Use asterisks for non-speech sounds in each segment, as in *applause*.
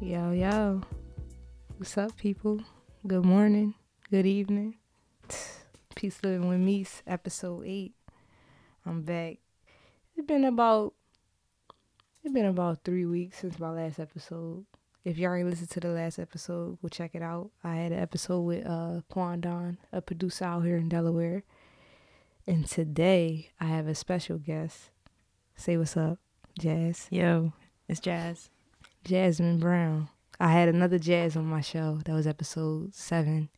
Yo, yo. What's up, people? Good morning, good evening. Peace Living with Meese, episode 8. I'm back. It's been about it's been about three weeks since my last episode. If y'all ain't listened to the last episode, go check it out. I had an episode with uh Quandon, a producer out here in Delaware. And today I have a special guest. Say what's up, Jazz. Yo, it's Jazz. Jasmine Brown. I had another Jazz on my show. That was episode seven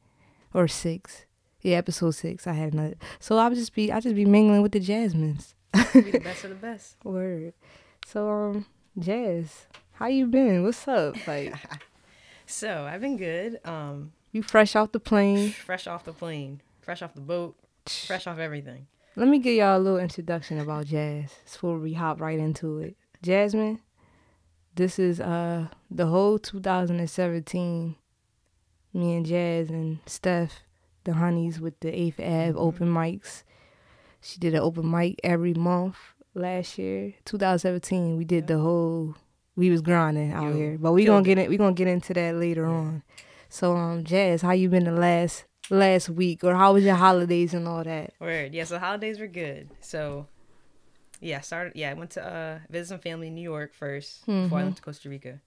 or six. Yeah, episode six. I had another. So I'll just be I'll just be mingling with the Jasmines. Be the *laughs* best of the best. Word. So um, Jazz, how you been? What's up? Like *laughs* So I've been good. Um, you fresh off the plane. fresh off the plane, fresh off the boat, fresh off everything. Let me give y'all a little introduction about Jazz before we hop right into it. Jasmine, this is uh the whole 2017. Me and Jazz and Steph, the honeys with the 8th Ave open mics. She did an open mic every month last year. 2017, we did the whole we was grinding out Yo, here. But we gonna get it we gonna get into that later on. So um Jazz, how you been the last last week or how was your holidays and all that? Word. Yeah. So holidays were good. So yeah, started. Yeah, I went to uh visit some family in New York 1st before I went to Costa Rica,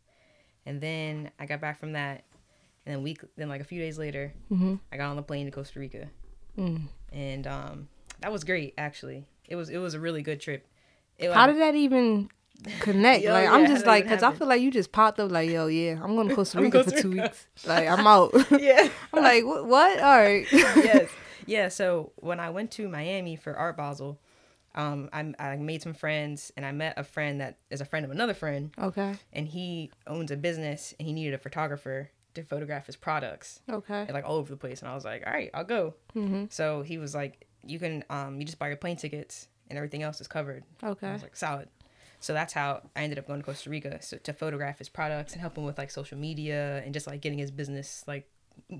and then I got back from that, and then week then like a few days later, Mm-hmm. I got on the plane to Costa Rica, Mm. and um that was great actually. It was it was a really good trip. It, How did that even connect? Yo, like yeah, I'm just like, cause I feel like you just popped up like, yo, yeah, I'm going to Costa Rica for two weeks. Like I'm out. *laughs* *laughs* yeah. I'm like, what? what? All right. *laughs* yes. Yeah. So when I went to Miami for Art Basel, um, I, I made some friends and I met a friend that is a friend of another friend, okay. and he owns a business and he needed a photographer to photograph his products Okay. like all over the place. And I was like, all right, I'll go. Mm-hmm. So he was like, you can, um, you just buy your plane tickets and everything else is covered. I Okay. was like, solid. So that's how I ended up going to Costa Rica so, to photograph his products and help him with like social media and just like getting his business like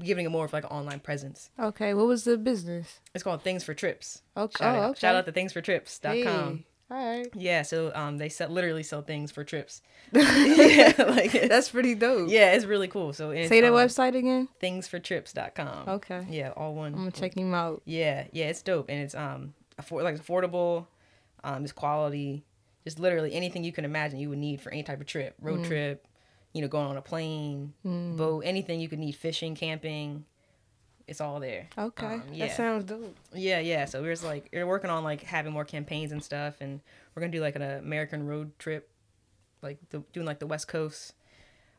giving him more of like an online presence. Okay. What was the business? It's called Things for Trips. Okay. Shout oh, out, okay. shout out to thingsfortrips.com. Hey. All right. Yeah, so um they sell, literally sell things for trips. yeah, *laughs* *laughs* like That's pretty dope. yeah, it's really cool. So Say that um, website again. thingsfortrips.com. Okay. Yeah, all one. I'm gonna check him out. Yeah, yeah, it's dope and it's um affor- like affordable, um it's quality, just literally anything you can imagine you would need for any type of trip, road Mm. trip, you know, going on a plane, boat, anything you could need, fishing, camping, it's all there. Okay. Um, yeah. That sounds dope. Yeah, yeah. So we was like, we're working on like having more campaigns and stuff, and we're gonna do like an American road trip, like the, doing like the West Coast.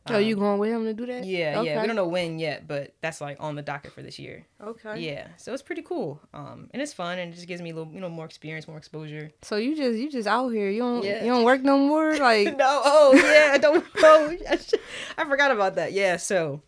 oh, you going with him to do that? Um, Yeah, okay. yeah. We don't know when yet, but that's like on the docket for this year. Okay. Yeah, so it's pretty cool. Um, and it's fun, and it just gives me a little, you know, more experience, more exposure. So you just you just out here. You don't Yeah. you don't work no more. *laughs* Like no, oh yeah, I don't *laughs* know. I, sh- I forgot about that. Yeah, so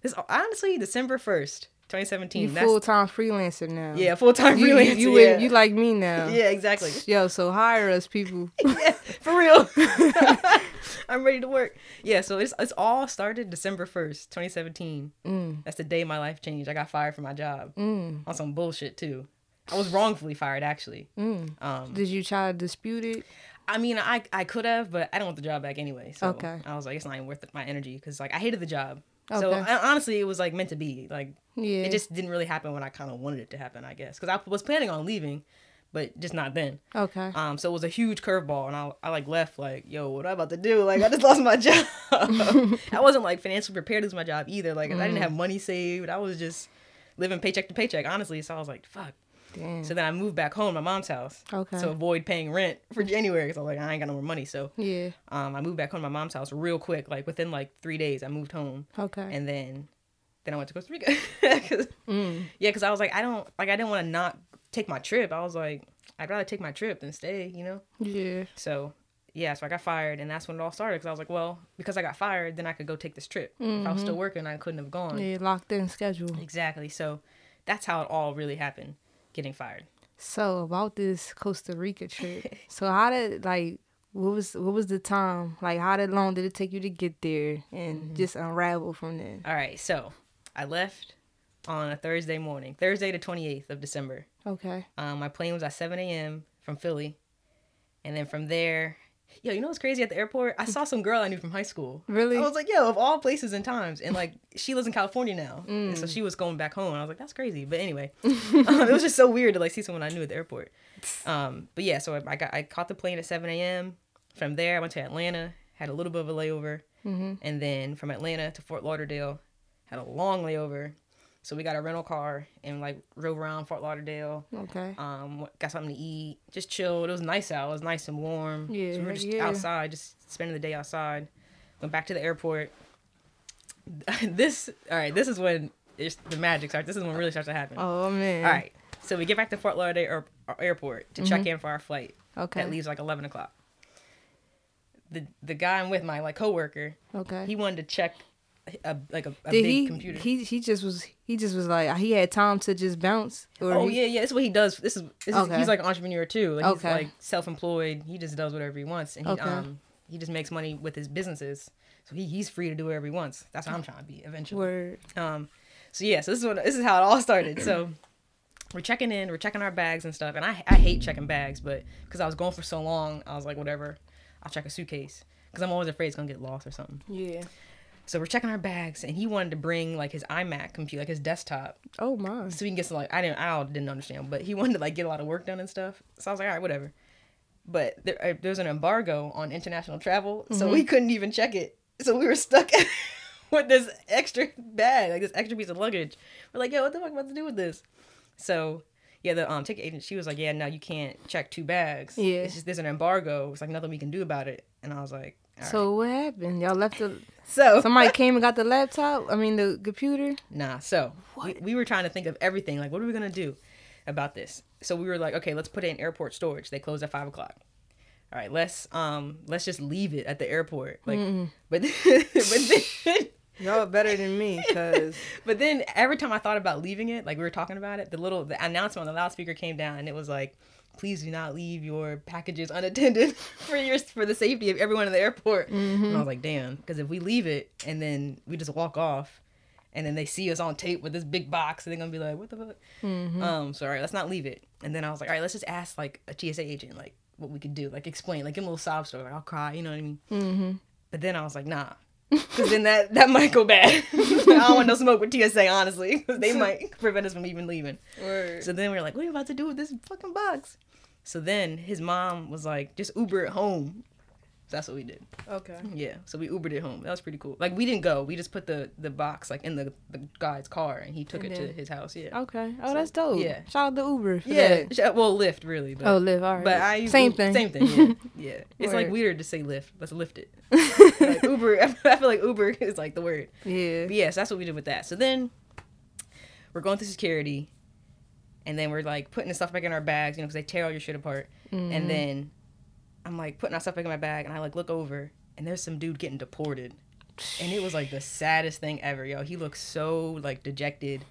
this honestly, December first, twenty seventeen. you full time freelancer now. yeah, full time freelancer. you, you, yeah. you like me now. *laughs* yeah, exactly. Yo, so hire us, people. *laughs* yeah, for real. *laughs* I'm ready to work. Yeah, so it's it's all started December first, 2017. Mm. That's the day my life changed. I got fired from my job Mm. on some bullshit too. I was wrongfully fired actually. Mm. Um, Did you try to dispute it? I mean, I I could have, but I don't want the job back anyway. So Okay. I was like, it's not even worth my energy because like I hated the job. So Okay. I, honestly, it was like meant to be. Like Yeah. it just didn't really happen when I kind of wanted it to happen. I guess because I was planning on leaving, but just not then. okay. Um, so it was a huge curveball, and I, I like left like, yo, what am I about to do? Like, I just lost my *laughs* job. *laughs* I wasn't like financially prepared to lose my job either. Like, I didn't have money saved. I was just living paycheck to paycheck, honestly. So I was like, fuck. Damn. So then I moved back home my mom's house Okay. to avoid paying rent for January because I was like, I ain't got no more money. So yeah. um, I moved back home to my mom's house real quick. Like within like three days, I moved home, Okay. and then then I went to Costa Rica. *laughs* 'Cause- Mm. yeah, because I was like, I don't like, I didn't want to not take my trip. I was like, I'd rather take my trip than stay, you know. Yeah. So yeah, so I got fired, and that's when it all started. Because I was like, well, because I got fired, then I could go take this trip. If I was still working, I couldn't have gone. Yeah. Locked in schedule. Exactly. So that's how it all really happened, getting fired. So about this Costa Rica trip. *laughs* so how did like What was what was the time? Like how that long did it take you to get there and Mm-hmm. just unravel from there? All right, so I left on a Thursday morning, Thursday the 28th of December. Okay. Um, my plane was at 7 a.m. from Philly. And then from there, yo, you know what's crazy at the airport? I saw some girl I knew from high school. Really? I was like, yo, of all places and times. And like, she lives in California now. And so Mm. she was going back home. I was like, that's crazy. But anyway, *laughs* um, it was just so weird to like see someone I knew at the airport. Um, but yeah, so I, I got, I caught the plane at 7 a.m. From there, I went to Atlanta, had a little bit of a layover. Mm-hmm. And then from Atlanta to Fort Lauderdale, had a long layover. So we got a rental car and like drove around Fort Lauderdale. Okay. Um, got something to eat, just chilled. It was nice out. It was nice and warm. Yeah, so we were just yeah. outside, just spending the day outside. Went back to the airport. *laughs* this, all right. This is when it's, the magic starts. This is when it really starts to happen. Oh man. All right. So we get back to Fort Lauderdale air, airport to check in for our flight. Okay. That leaves like eleven o'clock. The the guy I'm with, my like coworker, Okay. he wanted to check a like a, a big he, computer. he he just was he just was like he had time to just bounce or Oh he- yeah, yeah. This is what he does. This is, this is he's like an entrepreneur too. Like he's Okay. like self-employed. He just does whatever he wants, and he Okay. um he just makes money with his businesses. So he, he's free to do whatever he wants. That's what I'm trying to be eventually. word Um, so yeah, so this is what this is how it all started. So we're checking in, we're checking our bags and stuff, and I I hate checking bags, but because I was going for so long, I was like whatever, I'll check a suitcase because I'm always afraid it's gonna get lost or something. yeah So we're checking our bags, and he wanted to bring like his iMac computer, like his desktop, oh my so we can get some like I didn't I didn't understand, but he wanted to like get a lot of work done and stuff. So I was like, all right, whatever. But there, uh, there's an embargo on international travel, so we couldn't even check it. So we were stuck *laughs* with this extra bag, like this extra piece of luggage. We're like, yo, what the fuck am I about to do with this? So yeah, the um ticket agent, she was like, yeah, no, you can't check two bags. Yeah. it's just there's an embargo. It's like nothing we can do about it. And I was like, all right. so what happened y'all left the *laughs* so *laughs* somebody came and got the laptop I mean the computer Nah. So we, we were trying to think of everything. Like, what are we gonna do about this? So we were like, okay, let's put it in airport storage. They close at five o'clock. All right, let's um let's just leave it at the airport. Like, but but then *laughs* y'all better than me because but then every time I thought about leaving it, like we were talking about it, the little the announcement on the loudspeaker came down and it was like, please do not leave your packages unattended *laughs* for your for the safety of everyone in the airport. And I was like, damn, because if we leave it and then we just walk off. And then they see us on tape with this big box, and they're gonna be like, "What the fuck?" Um, so all right, let's not leave it. And then I was like, all right, let's just ask like a TSA agent, like what we could do, like explain, like give them a little sob story, like I'll cry, you know what I mean? Mm-hmm. But then I was like, nah, because then that that might go bad. *laughs* I don't want no smoke with TSA, honestly, because they *laughs* might prevent us from even leaving. word So then we were like, what are you about to do with this fucking box? So then his mom was like, just Uber it home. So that's what we did. okay Yeah. So we Ubered it home. That was pretty cool. Like we didn't go. We just put the the box like in the the guy's car, and he took And it to his house. Yeah. okay oh that's dope yeah. shout out to Uber for Yeah. that. Well, Lyft really, but oh live all right but I same thing Same thing. Yeah. *laughs* yeah. It's like Word. weird to say Lyft. Let's lift it. *laughs* like Uber. *laughs* I feel like Uber is like the word. yeah But yes, that's what we did with that. So then we're going through security, and then we're like putting the stuff back in our bags, you know, because they tear all your shit apart. Mm-hmm. And then I'm like putting our stuff back in my bag, and I like look over, and there's some dude getting deported, and it was like the saddest thing ever, yo. He looked so like dejected,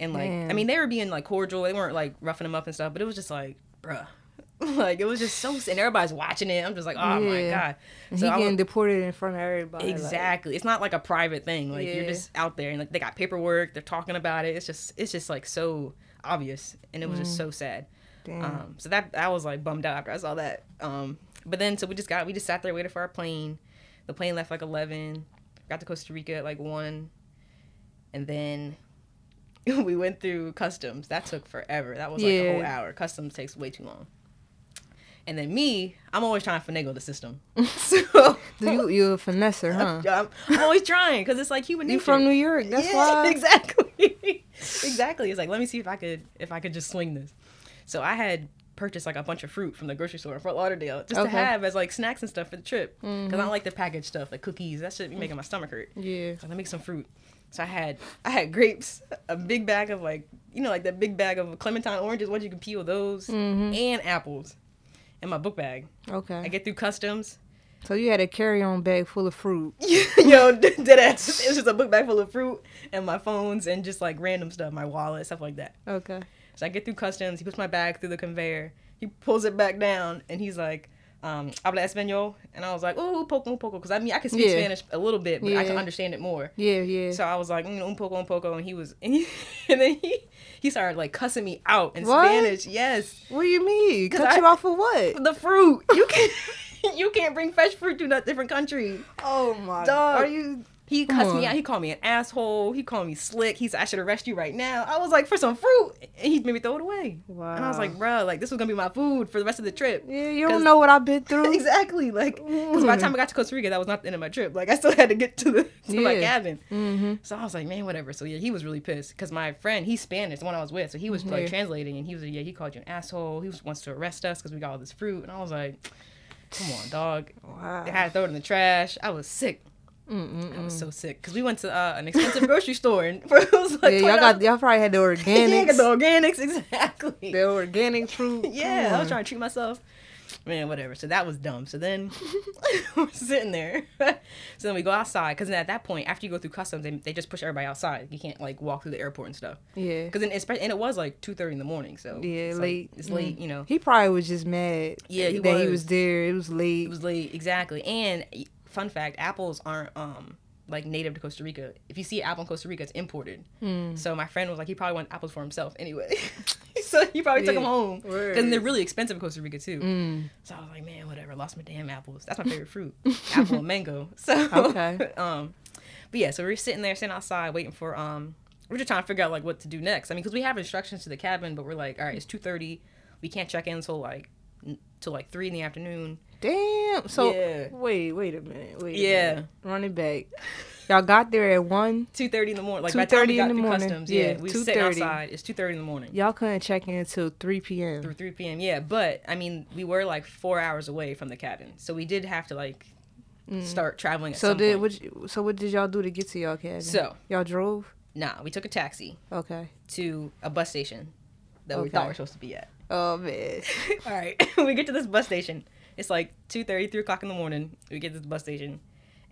and like I mean they were being like cordial, they weren't like roughing him up and stuff, but it was just like, bruh. *laughs* like it was just so and everybody's watching it. I'm just like, oh my god. So he I getting deported in front of everybody like- Exactly. it's not like a private thing. Like you're just out there and like they got paperwork, they're talking about it. It's just it's just like so obvious and it was just so sad. Um so that I was like bummed out after I saw that. Um but then so we just got we just sat there waited for our plane. The plane left like 11. Got to Costa Rica at like 1. And then *laughs* we went through customs. That took forever. That was like a whole hour. Customs takes way too long. And then me, I'm always trying to finagle the system. *laughs* *laughs* so you you a finesser huh I'm, I'm always trying because it's like human nature. you from New York that's yeah, why exactly, exactly. It's like let me see if I could if I could just swing this. So I had purchased like a bunch of fruit from the grocery store in Fort Lauderdale just to Okay. Mm-hmm. have as like snacks and stuff for the trip because I don't like the packaged stuff like cookies. That should be making my stomach hurt. yeah So let me make some fruit. So I had I had grapes, a big bag of like you know like that big bag of clementine oranges. Once you can peel those Mm-hmm. and apples in my book bag. okay I get through customs. So you had a carry-on bag full of fruit *laughs* Yo, dead ass. It was just a book bag full of fruit and my phones and just like random stuff, my wallet, stuff like that. okay So I get through customs. He puts my bag through the conveyor. He pulls it back down and he's like, um, habla español, and I was like, oh, un poco, un poco, because I mean I can speak Yeah. Spanish a little bit, but I can understand it more. Yeah, yeah. So I was like, mm, un poco, un poco, and he was, and, *laughs* he, and then he he started like cussing me out in What? Spanish. Yes, what do you mean? Cut I- you off for what? the fruit. You can *laughs* *laughs* you can't bring fresh fruit to a different country. Oh my Dog. Are you? He Come cussed me out. He called me an asshole. He called me slick. He's I should arrest you right now. I was like, for some fruit, and he made me throw it away. Wow. And I was like, bro, like this was gonna be my food for the rest of the trip. Yeah, you don't know what I've been through. *laughs* exactly. Like, because by the time I got to Costa Rica, that was not the end of my trip. Like, I still had to get to the *laughs* to my cabin. Mm-hmm. So I was like, man, whatever. So yeah, he was really pissed because my friend, he's Spanish, the one I was with, so he was like translating, and he was like, yeah, he called you an asshole. He was, wants to arrest us because we got all this fruit, and I was like, come on, *sighs* dog. Wow. I had to throw it in the trash. I was sick. Mm-mm-mm. I was so sick because we went to uh, an expensive grocery store and *laughs* for, it was like yeah, y'all got y'all probably had the *laughs* yeah, organics. got the organics *laughs* exactly. the organic fruit. Yeah, I was trying to treat myself. Man, whatever. So that was dumb. So then *laughs* *laughs* we're sitting there. *laughs* so then we go outside because at that point, after you go through customs, they, they just push everybody outside. You can't like walk through the airport and stuff. Yeah. Because and it was like two thirty in the morning. So Yeah, it's, like, late. it's late. Mm. You know, He probably was just mad. Yeah, he that he was. was there. It was late. it was late exactly. And fun fact, apples aren't um like native to Costa Rica. If you see an apple in Costa Rica, it's imported. Mm. So my friend was like, he probably wanted apples for himself anyway. *laughs* so he probably took them home. Because they're really expensive in Costa Rica too. Mm. So I was like, man, whatever. Lost my damn apples. That's my favorite fruit, *laughs* apple and mango. So Okay. *laughs* um, but yeah, so we're sitting there, sitting outside, waiting for um, we're just trying to figure out like what to do next. I mean, because we have instructions to the cabin, but we're like, all right, it's two thirty. We can't check in until like till like three in the afternoon. Damn. So Yeah. wait, wait a minute. Wait. Yeah. minute. Run back. Y'all got there at one. Two thirty in the morning. Like by the time we got in the through morning. customs, Yeah, yeah, we were sitting 2:30. outside. It's two thirty in the morning. Y'all couldn't check in until three p.m. Through 3 p.m. Yeah, but I mean, we were like four hours away from the cabin, so we did have to like start traveling. At Mm. So some did point. what? So what did y'all do to get to y'all cabin? So y'all drove. nah, we took a taxi Okay. to a bus station that we thought we were supposed to be at. Oh man. *laughs* All right, *laughs* we get to this bus station. It's like 2.30, 3 o'clock in the morning. We get to this bus station.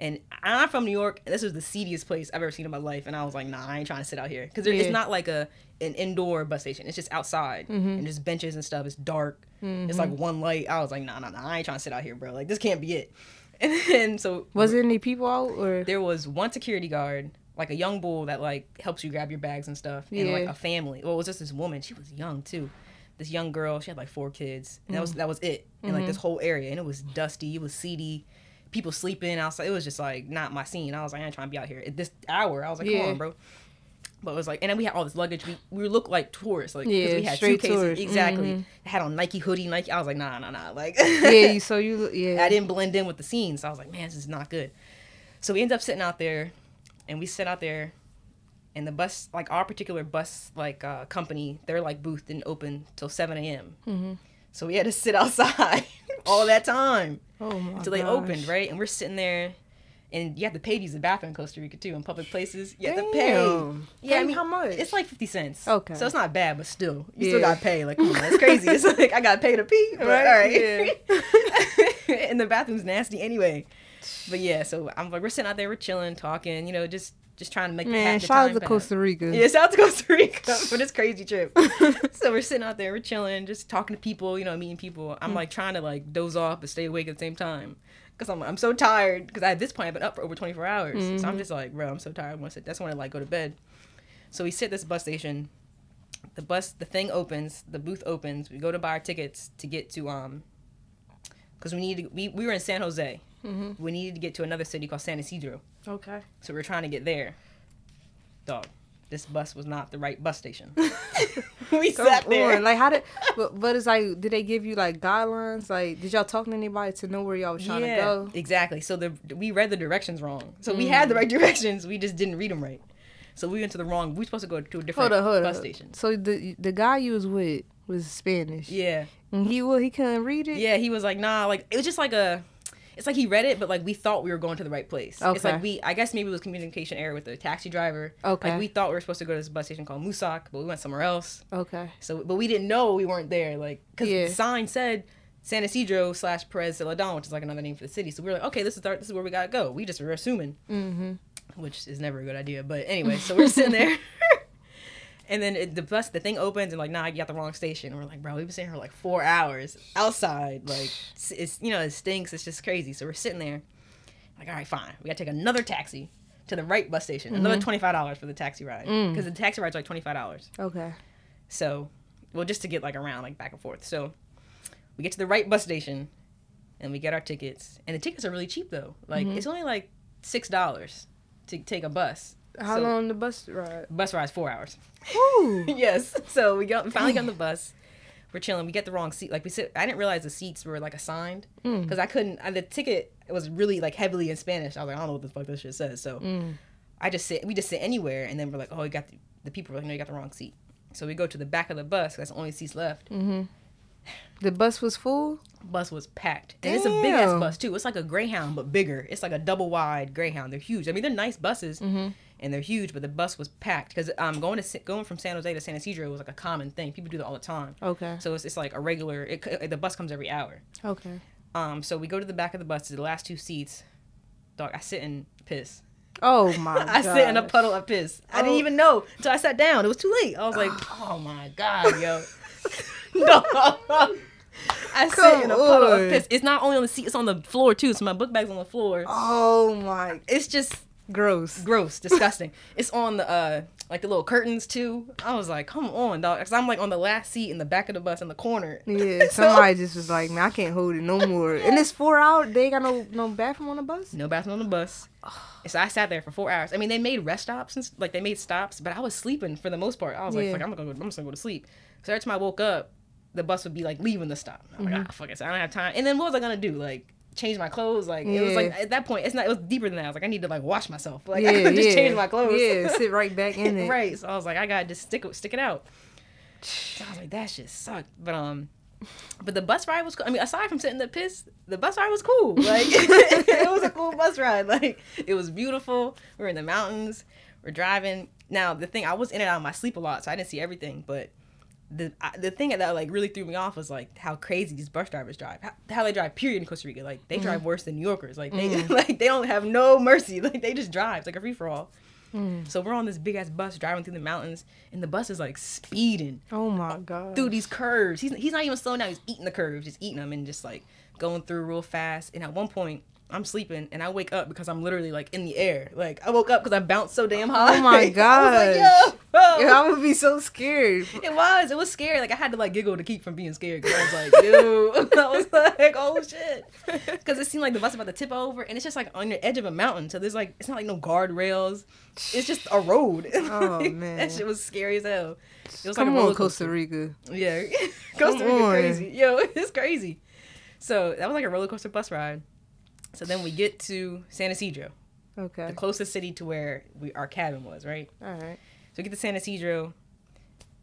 And I'm from New York, and this was the seediest place I've ever seen in my life. And I was like, nah, I ain't trying to sit out here. Because Yeah. it's not like a an indoor bus station. It's just outside. Mm-hmm. And just benches and stuff. It's dark. It's like one light. I was like, nah, nah, nah, I ain't trying to sit out here, bro. Like, this can't be it. *laughs* And then, so Was there any people out or? there was one security guard, like a young bull that like helps you grab your bags and stuff, and like Yeah. a family. Well, it was just this woman. She was young too. This young girl. She had like four kids. And that was that was it. And like this whole area, and it was dusty. It was seedy. People sleeping outside. It was just like not my scene. I was like, I ain't trying to be out here at this hour. I was like, come Yeah. on, bro. But it was like, and then we had all this luggage. We we looked like tourists, like Yeah, we had suitcases. tourists. Exactly. Mhm. I had on Nike hoodie, Nike. I was like, nah, nah, nah. Like, *laughs* yeah. You, so you. Yeah. I didn't blend in with the scene, so I was like, man, this is not good. So we ended up sitting out there, and we sit out there, and the bus, like our particular bus, like uh, company, their like booth didn't open till seven a.m. Mm-hmm. So we had to sit outside *laughs* all that time Oh until they gosh. opened, right? And we're sitting there, and you have to pay to use the bathroom in Costa Rica too, in public places. You have to pay. Damn. Yeah, I mean, how much? It's like fifty cents. Okay. so it's not bad, but still, you still gotta pay. Like, come on, that's *laughs* crazy. it's like I gotta pay to pee, but Right, all right. *laughs* and the bathroom's nasty anyway. But yeah, so I'm like, we're sitting out there, we're chilling, talking, you know, just just trying to make the Man, the shout out to. Costa Rica. Yeah, shout out to Costa Rica *laughs* for this crazy trip. *laughs* so we're sitting out there, we're chilling, just talking to people, you know, meeting people. I'm like trying to like doze off but stay awake at the same time. Cause I'm I'm so tired. Cause at this point I've been up for over 24 hours. So Mm-hmm. I'm just like, bro, I'm so tired. I want to sit. That's when I like go to bed. So we sit at this bus station. The bus, the thing opens, the booth opens. We go to buy our tickets to get to um. Cause we needed we we were in San Jose. Mhm. We needed to get to another city called San Isidro. Okay. So we are trying to get there. Dog, this bus was not the right bus station. *laughs* *laughs* we Come sat there. on. Like how did? But, but it's like, did they give you like guidelines? Like, did y'all talk to anybody to know where y'all was trying to go? exactly. So the we read the directions wrong. So we had the right *laughs* directions. We just didn't read them right. So we went to the wrong. We were supposed to go to a different Hold hold bus station. So the the guy you was with was Spanish. Yeah, And he well he couldn't read it. yeah. He was like, nah. Like it was just like a. It's like he read it, but like we thought we were going to the right place. It's like we, I guess maybe it was communication error with the taxi driver. Okay. Like we thought we were supposed to go to this bus station called Musoc, but we went somewhere else. Okay. So, but we didn't know we weren't there, like, because Yeah. the sign said San Isidro slash Pérez Zeledón, which is like another name for the city. So we were like, okay, this is our, this is where we gotta go. We just were assuming, Mm-hmm. which is never a good idea. But anyway, so we're sitting there, *laughs* And then it, the bus, the thing opens and like, nah, you got the wrong station. And we're like, bro, we've been sitting here like four hours outside. Like, it's, it's you know, it stinks. It's just crazy. So we're sitting there, like, all right, fine. We gotta take another taxi to the right bus station. Another mm-hmm. twenty five dollars for the taxi ride mm. because the taxi ride's like twenty five dollars. Okay. So, well, just to get like around, like back and forth. So, we get to the right bus station, and we get our tickets. And the tickets are really cheap though. Like mm-hmm. it's only like six dollars to take a bus. How So- long the bus ride? Bus ride's four hours. Woo. *laughs* yes. So we got finally got on the *laughs* bus. We're chilling. We get the wrong seat. Like we sit. I didn't realize the seats were like assigned mm. because I couldn't. I, the ticket was really like heavily in Spanish. I was like, I don't know what the fuck this shit says. So mm. I just sit. We just sit anywhere, and then we're like, oh, you got the, the people were like, no, you got the wrong seat. So we go to the back of the bus. 'cause That's the only seats left. Mm-hmm. The bus was full. Bus was packed, and it's a big ass bus too. It's like a Greyhound but bigger. It's like a double wide Greyhound. They're huge. I mean, they're nice buses, mm-hmm. And they're huge. But the bus was packed because um going to going from San Jose to San Isidro was like a common thing. People do that all the time. Okay. So it's, it's like a regular. It, c- the bus comes every hour. Okay. Um, so we go to the back of the bus to the last two seats. Dog, I sit and piss. Oh my god. *laughs* I sit in a puddle of piss. I didn't Oh. even know until I sat down. It was too late. I was like, *sighs* oh my god, yo. no. *laughs* I sit in a puddle Come of piss. It's not only on the seat; it's on the floor too. So my book bag's on the floor. Oh my. It's just Gross. gross, disgusting. *laughs* it's on the uh like the little curtains too. I was like, come on, dog. Cause I'm like on the last seat in the back of the bus in the corner. Yeah, *laughs* So- somebody just was like, man, I can't hold it no more. And it's four hours. They ain't got no no bathroom on the bus. No bathroom on the bus. So I sat there for four hours. I mean, they made rest stops and like they made stops, but I was sleeping for the most part. I was like, Yeah. fuck, I'm gonna go. I'm just gonna go to sleep. So every time I woke up, the bus would be like leaving the stop. I'm Mm-hmm. like, ah, fuck it. So I don't have time. And then what was I gonna do? Like change my clothes? Like it was like at that point, it's not. It was deeper than that. I was like, I need to like wash myself. Like *laughs* yeah, I could just yeah. change my clothes. Yeah, *laughs* sit right back in it. right. So I was like, I gotta just stick it, stick it out. So I was like, that shit sucked. But um, but the bus ride was. cool. I mean, aside from sitting the piss, the bus ride was cool. Like *laughs* it was a cool bus ride. Like it was beautiful. We were in the mountains. We're driving. Now the thing, I was in and out of my sleep a lot, so I didn't see everything. But the the thing that like really threw me off was like how crazy these bus drivers drive. How, how they drive. Period in Costa Rica. Like they drive mm-hmm. worse than New Yorkers. Like they mm-hmm. *laughs* like they don't have no mercy. Like they just drive. It's like a free for all. Mm. So we're on this big ass bus driving through the mountains, and the bus is like speeding Oh my oh, god. through these curves. He's he's not even slowing down. He's eating the curves, just eating them, and just like going through real fast. And at one point, I'm sleeping, and I wake up because I'm literally like in the air. Like I woke up because I bounced so damn oh high. Oh *laughs* my I was like, gosh. yo, *laughs* Yeah, I would be so scared. it was. It was scary. Like I had to like giggle to keep from being scared. Cause I was like, yo, *laughs* I was like, oh shit. Because it seemed like the bus about to tip over, and it's just like on the edge of a mountain. So there's like, it's not like no guardrails. It's just a road. Oh, Like, man. that shit was scary as hell. It was Come like a roller on, Costa. Rica. Yeah, Costa Rica crazy. Yo, it's crazy. So that was like a roller coaster bus ride. So then we get to San Isidro, Okay. the closest city to where we our cabin was, right? All right. So we get to San Isidro,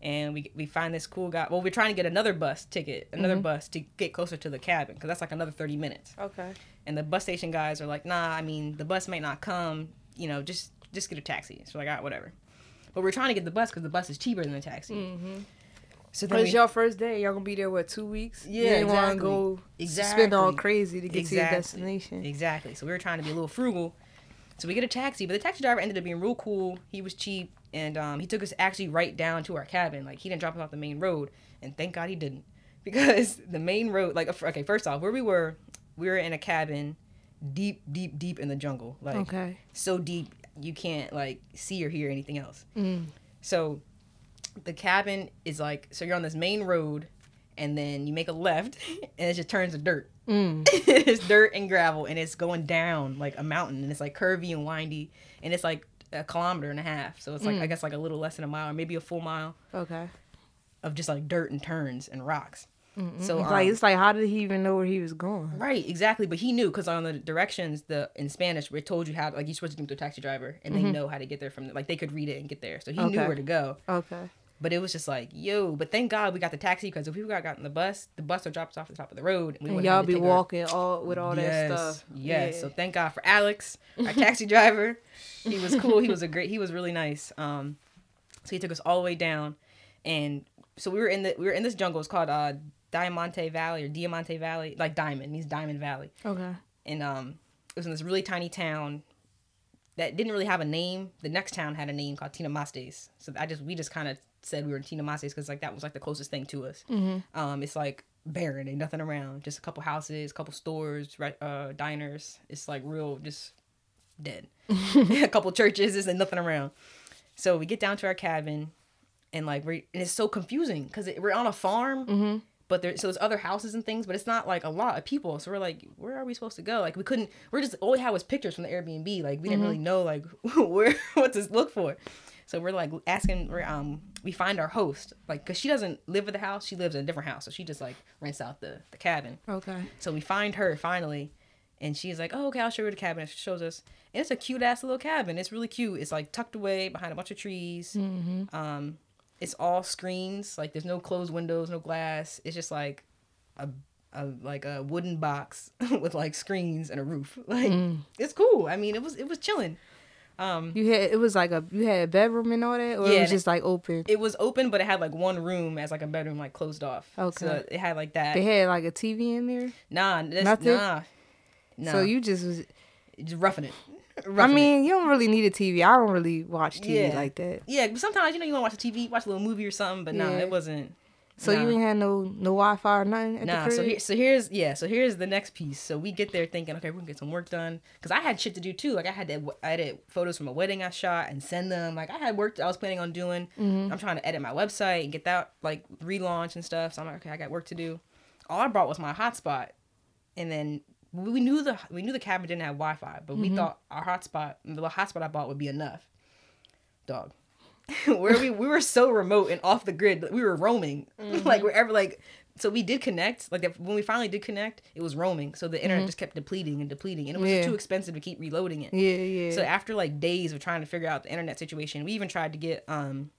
and we we find this cool guy. Well, we're trying to get another bus ticket, another Mm-hmm. bus to get closer to the cabin because that's like another thirty minutes. Okay. And the bus station guys are like, "Nah, I mean the bus might not come. You know, just just get a taxi." So like, "All right, whatever." But we're trying to get the bus because the bus is cheaper than the taxi. Mm-hmm. So then it's your first day. Y'all gonna be there what two weeks? Yeah, You ain't wanna go exactly. spend all Exactly. crazy to get to your Exactly. destination. Exactly. So we were trying to be a little frugal. So we get a taxi, but the taxi driver ended up being real cool. He was cheap, and um, he took us actually right down to our cabin. Like he didn't drop us off the main road, and thank God he didn't, *laughs* because the main road, like okay, first off, where we were, we were in a cabin, deep, deep, deep in the jungle, like Okay. so deep you can't like see or hear anything else. Mm. So the cabin is like so you're on this main road, and then you make a left, *laughs* and it just turns to dirt. Mm. *laughs* it's dirt and gravel and it's going down like a mountain and it's like curvy and windy and it's like a kilometer and a half so it's like i guess like a little less than a mile or maybe a full mile Okay. of just like dirt and turns and rocks so It's um, like it's like how did he even know where he was going? right exactly but he knew because on the directions the in spanish it told you how like you're supposed to give to a taxi driver and they know how to get there from like they could read it and get there so he knew where to go Okay. But it was just like yo but thank god we got the taxi because if we got gotten the bus the bus would drop us off at the top of the road and we And wouldn't y'all be take our- walking all with all that stuff. Yes. Yeah. So thank God for Alex, our taxi *laughs* driver. He was cool. He was a great. He was really nice. Um, so he took us all the way down, and so we were in the we were in this jungle. It's called uh Diamante Valley or Diamante Valley, like Diamond. means Diamond Valley, Okay. and um, it was in this really tiny town that didn't really have a name. The next town had a name called Tinamastes. So I just we just kind of said we were in Tinamaste's because like that was like the closest thing to us. Mm-hmm. Um, it's like barren, and nothing around, just a couple houses, couple stores, uh, diners. It's like real, just dead. *laughs* *laughs* a couple churches, there's nothing around. So we get down to our cabin, and like we and it's so confusing because we're on a farm, Mm-hmm. but there so there's other houses and things, but it's not like a lot of people. So we're like, where are we supposed to go? Like we couldn't. We're just all we had was pictures from the Airbnb. Like we didn't really know like *laughs* where what to look for. So we're like asking. We're um we find our host like because she doesn't live with the house. She lives in a different house, so she just like rents out the the cabin. Okay. So we find her finally, and she's like, "Oh, okay, I'll show you the cabin." And she shows us, and it's a cute ass little cabin. It's really cute. It's like tucked away behind a bunch of trees. Mm-hmm. Um, it's all screens. Like there's no closed windows, no glass. It's just like a, a like a wooden box *laughs* with like screens and a roof. Like Mm. it's cool. I mean, it was it was chilling. Um, You had it was like a you had a bedroom and all that, or it was just like open. it was open, but it had like one room as like a bedroom, like closed off. Okay. So it had like that. They had like a TV in there, nah, that's, Nothing? nah. Nah. so you just was. just roughing it. I Roughing it. mean, you don't really need a TV. I don't really watch TV Yeah. like that. Yeah, but sometimes you know you want to watch a TV, watch a little movie or something, but no, Yeah. it wasn't. So you nah. ain't had no no Wi Fi or nothing at Nah, so here, so here's yeah, so here's the next piece. So we get there thinking, okay, we're gonna get some work done, cause I had shit to do too. Like I had to edit photos from a wedding I shot and send them. Like I had work that I was planning on doing. Mm-hmm. I'm trying to edit my website and get that like relaunch and stuff. So I'm like, okay, I got work to do. All I brought was my hotspot, and then we knew the we knew the cabin didn't have Wi-Fi, but Mm-hmm. we thought our hotspot, the hotspot I bought would be enough. Dog. *laughs* where we we were so remote and off the grid we were roaming *laughs* Mm-hmm. like wherever like so we did connect like when we finally did connect it was roaming so the internet just kept depleting and depleting and it was Mm-hmm. Yeah. too expensive to keep reloading it yeah, yeah. so after like days of trying to figure out the internet situation we even tried to get um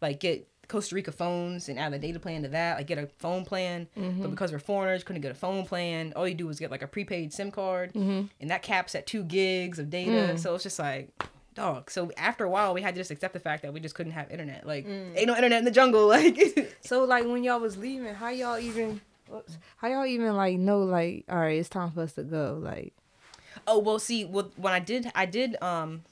like get Costa Rica phones and add a data plan to that, like get a phone plan. Mm-hmm. But because we're foreigners, couldn't get a phone plan. All you do is get like a prepaid SIM card, Mm-hmm. and that caps at two gigs of data. Mm. So it's just like, dog. So after a while, we had to just accept the fact that we just couldn't have internet. Like, Mm. ain't no internet in the jungle. *laughs* Like, So like when y'all was leaving, how y'all even how y'all even like know like all right, it's time for us to go. Like oh well, see, well, when I did, I did um.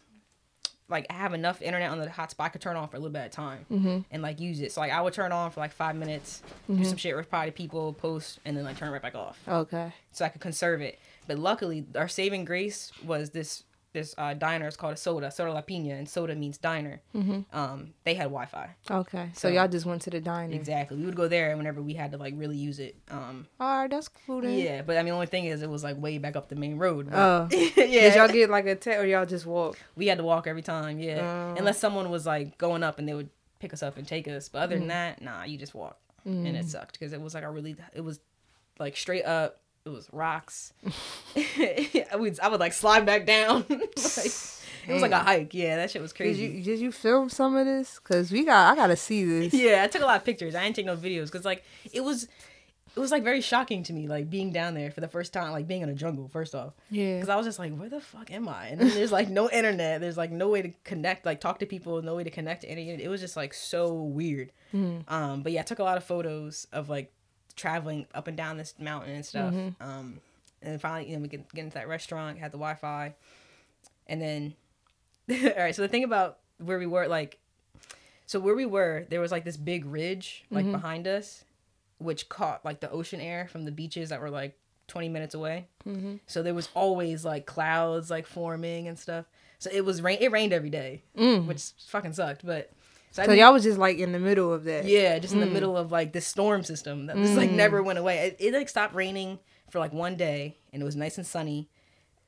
Like have enough internet on the hotspot, I could turn on for a little bit at a time Mm-hmm. and like use it. So like I would turn on for like five minutes, do some shit, reply to people, post, and then like turn it right back off. okay. so I could conserve it. But luckily, our saving grace was this this uh, diner. is called a Soda, Soda La Pina, and Soda means diner. Mm-hmm. Um, they had Wi-Fi. Okay. So, So- y'all just went to the diner. Exactly. We would go there whenever we had to like really use it. Um, All right, that's cool then. yeah. But I mean, the only thing is, it was like way back up the main road. But- Oh. *laughs* yeah. Did y'all get like a tech or y'all just walk? we had to walk every time. Yeah. Oh. Unless someone was like going up and they would pick us up and take us. But other Mm. than that, nah, you just walk, and it sucked because it was like a really, it was like straight up. It was rocks. *laughs* *laughs* I would I would like slide back down. *laughs* like, it was like a hike. Yeah, that shit was Did crazy. you did you film some of this? Cause we got I gotta see this. yeah, I took a lot of pictures. I didn't take no videos because like it was, it was like very shocking to me, like being down there for the first time, like being in a jungle. First off, Yeah. because I was just like, where the fuck am I? And then there's like no internet. There's like no way to connect, like talk to people, no way to connect to any. It was just like so weird. Mm. Um, but yeah, I took a lot of photos of like traveling up and down this mountain and stuff. Mm-hmm. Um, and then finally, you know, we get, get into that restaurant, had the Wi Fi, and then, *laughs* all right. So the thing about where we were, like, so where we were, there was like this big ridge like Mm-hmm. behind us, which caught like the ocean air from the beaches that were like 20 minutes away. Mm-hmm. So there was always like clouds like forming and stuff. So it was rain. It rained every day, Mm. which fucking sucked. But so, I So y'all was just like in the middle of that. yeah, just in the Mm. middle of like this storm system that just like never went away. It, it like stopped raining for like one day, and it was nice and sunny.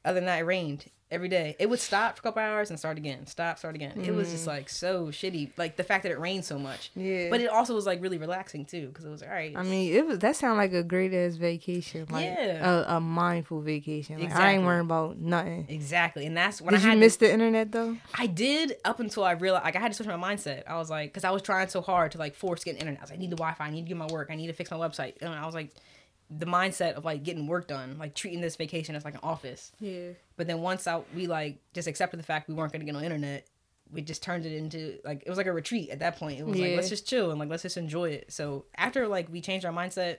Other than that, it rained every day. It would stop for a couple hours and start again. Stop, start again. It was just mm. like so shitty. Like the fact that it rained so much. Yeah. But it also was like really relaxing too, because it was all right. I mean, it was that sounded like a great ass vacation, like Yeah. a, a mindful vacation. Like I ain't worrying about nothing. exactly, and that's when Did I you had miss to, the internet though? I did up until I realized like I had to switch my mindset. I was like, because I was trying so hard to like force getting internet. I was like, I need the Wi-Fi. I need to get my work. I need to fix my website. And I was like, the mindset of like getting work done, like treating this vacation as like an office. Yeah. But then once I we like just accepted the fact we weren't gonna get no internet, we just turned it into like it was like a retreat at that point. It was Yeah. like let's just chill and like let's just enjoy it. So after like we changed our mindset,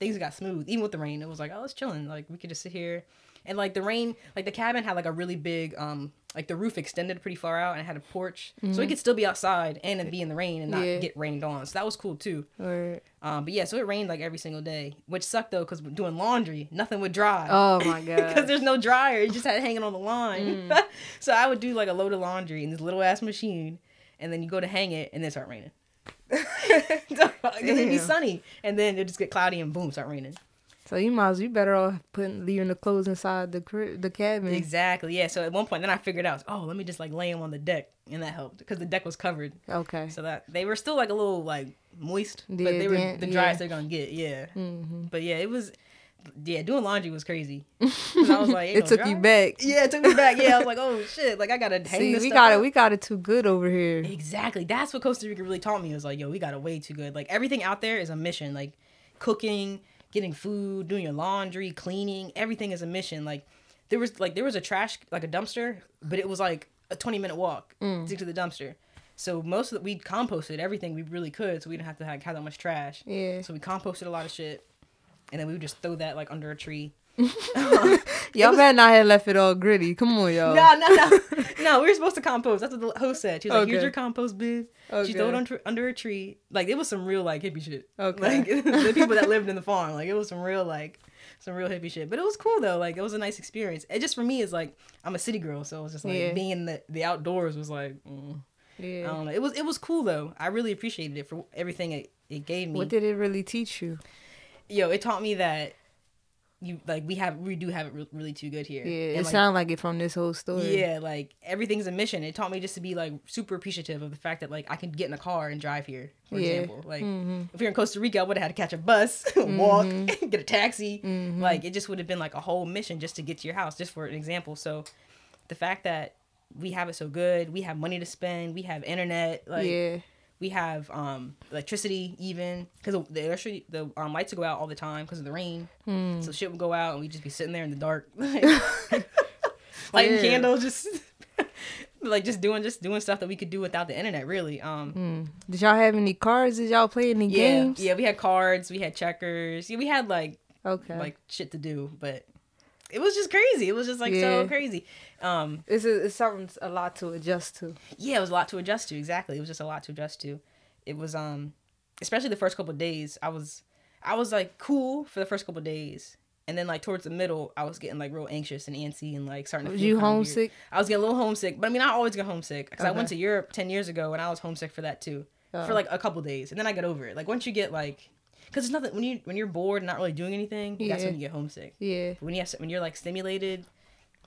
things got smooth. Even with the rain, it was like oh it's chilling. Like we could just sit here. and like the rain, like the cabin had like a really big um like the roof extended pretty far out and it had a porch, so we could still be outside and be in the rain and not Yeah. get rained on. So that was cool too. Or Um, but yeah, so it rained like every single day, which sucked though because doing laundry, nothing would dry. oh my *laughs* god. because there's no dryer. You just had it hanging on the line. Mm. *laughs* so I would do like a load of laundry in this little ass machine, and then you go to hang it, and then start raining. *laughs* It'd be sunny, and then it just get cloudy, and boom, start raining. So you might as well you better off putting leaving the clothes inside the crib, the cabin. Exactly. Yeah. So at one point, then I figured out, oh, let me just like lay them on the deck, and that helped because the deck was covered, Okay. so that they were still like a little like moist, but they were the yeah. driest they're gonna get. Yeah. hmm But yeah, it was. Yeah, doing laundry was crazy. *laughs* I was like, It took you back. Yeah, it took me back. Yeah, I was *laughs* like, oh shit, like I gotta hang See, this we got it. up. We got it too good over here. Exactly. That's what Costa Rica really taught me. It was like, yo, we got it way too good. Like everything out there is a mission. Like cooking, getting food, doing your laundry, cleaning, everything is a mission. Like there was like there was a trash like a dumpster, but it was like a twenty minute walk Mm. to the dumpster. So most of the, we composted everything we really could, so we didn't have to like, have that much trash. Yeah. So we composted a lot of shit, and then we would just throw that like under a tree. *laughs* Y'all better not have left it all gritty. Come on, y'all. No, no, no, no. We were supposed to compost. That's what the host said. She was like, "Here's your compost bin." She threw it under, under a tree. Like it was some real like hippie shit. Okay. Like *laughs* the *laughs* people that lived in the farm. Like it was some real like some real hippie shit. But it was cool though. Like it was a nice experience. It just for me is like I'm a city girl, so it was just like Yeah. being in the the outdoors was like mm, I don't know. It was it was cool though. I really appreciated it for everything it, it gave me. What did it really teach you? Yo, it taught me that you like we have we do have it re- really too good here. Yeah, And, it like, sounded like it from this whole story. Yeah, like everything's a mission. It taught me just to be like super appreciative of the fact that like I can get in a car and drive here. For Yeah. example, like hmm if you're in Costa Rica, I would have had to catch a bus, *laughs* walk, Mm-hmm. *laughs* get a taxi. Mhm. Like it just would have been like a whole mission just to get to your house, just for an example. So the fact that we have it so good, we have money to spend, we have internet, like yeah. We have um electricity even because the electricity the um, lights would go out all the time because of the rain. Hmm. So shit would go out and we'd just be sitting there in the dark, like, *laughs* *laughs* lighting Yeah. candles, just *laughs* like just doing just doing stuff that we could do without the internet. Really, um, Hmm. Did y'all have any cards? Did y'all play any yeah, games? yeah. We had cards, we had checkers, yeah, we had like Okay. like shit to do, but it was just crazy. It was just like so crazy. Um, it's a, it's something a lot to adjust to. yeah, it was a lot to adjust to. Exactly, it was just a lot to adjust to. It was um, especially the first couple of days. I was I was like cool for the first couple of days, and then like towards the middle, I was getting like real anxious and antsy and like starting to. Was you kinda weird. homesick? I was getting a little homesick, but I mean, I always get homesick because I went to Europe ten years ago and I was homesick for that too, Oh. for like a couple days, and then I got over it. Like once you get like, because it's nothing when you when you're bored and not really doing anything, that's when you get homesick. Yeah. But when you have, when you're like stimulated,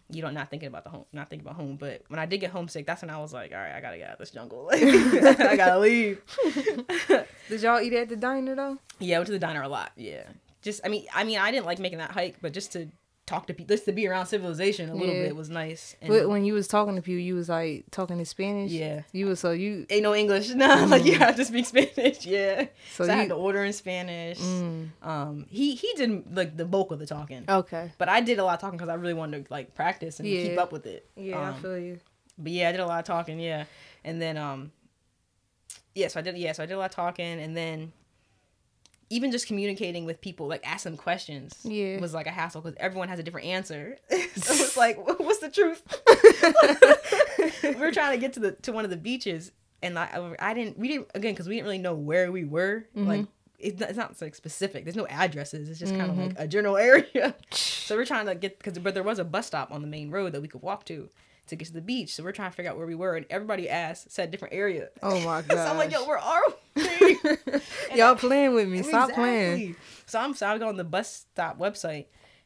you don't not thinking about the home, not thinking about home. But when I did get homesick, that's when I was like, all right, I gotta get out of this jungle. Like, *laughs* I gotta leave. *laughs* Did y'all eat at the diner though? Yeah, I went to the diner a lot. Yeah, just I mean, I mean, I didn't like making that hike, but just to talk to people, just to be around civilization a little Yeah. bit was nice. And, But when you was talking to people, you was like talking in Spanish. yeah. You was so you Ain't no English, *laughs* no. Like you have to speak Spanish, *laughs* yeah. So, so I you had to order in Spanish. Mm, Um, he he did like the bulk of the talking, okay. but I did a lot of talking because I really wanted to like practice and keep up with it. Yeah, I Um, feel you. but yeah, I did a lot of talking, yeah. And then um yeah, so I did yeah, so I did a lot of talking and then even just communicating with people, like asking them questions, Yeah. was like a hassle because everyone has a different answer. *laughs* so it's *laughs* like, what's the truth? *laughs* we were trying to get to the to one of the beaches, and I I didn't we didn't again because we didn't really know where we were. Mm-hmm. Like it's not, it's not like specific. There's no addresses. It's just kind of Mm-hmm. like a general area. so we're trying to get because but there was a bus stop on the main road that we could walk to to get to the beach. So we're trying to figure out where we were, and everybody asked said different area. Oh my god! so I'm like, yo, where are *laughs* Y'all playing with me. Stop playing. So I'm so I go on the bus stop website,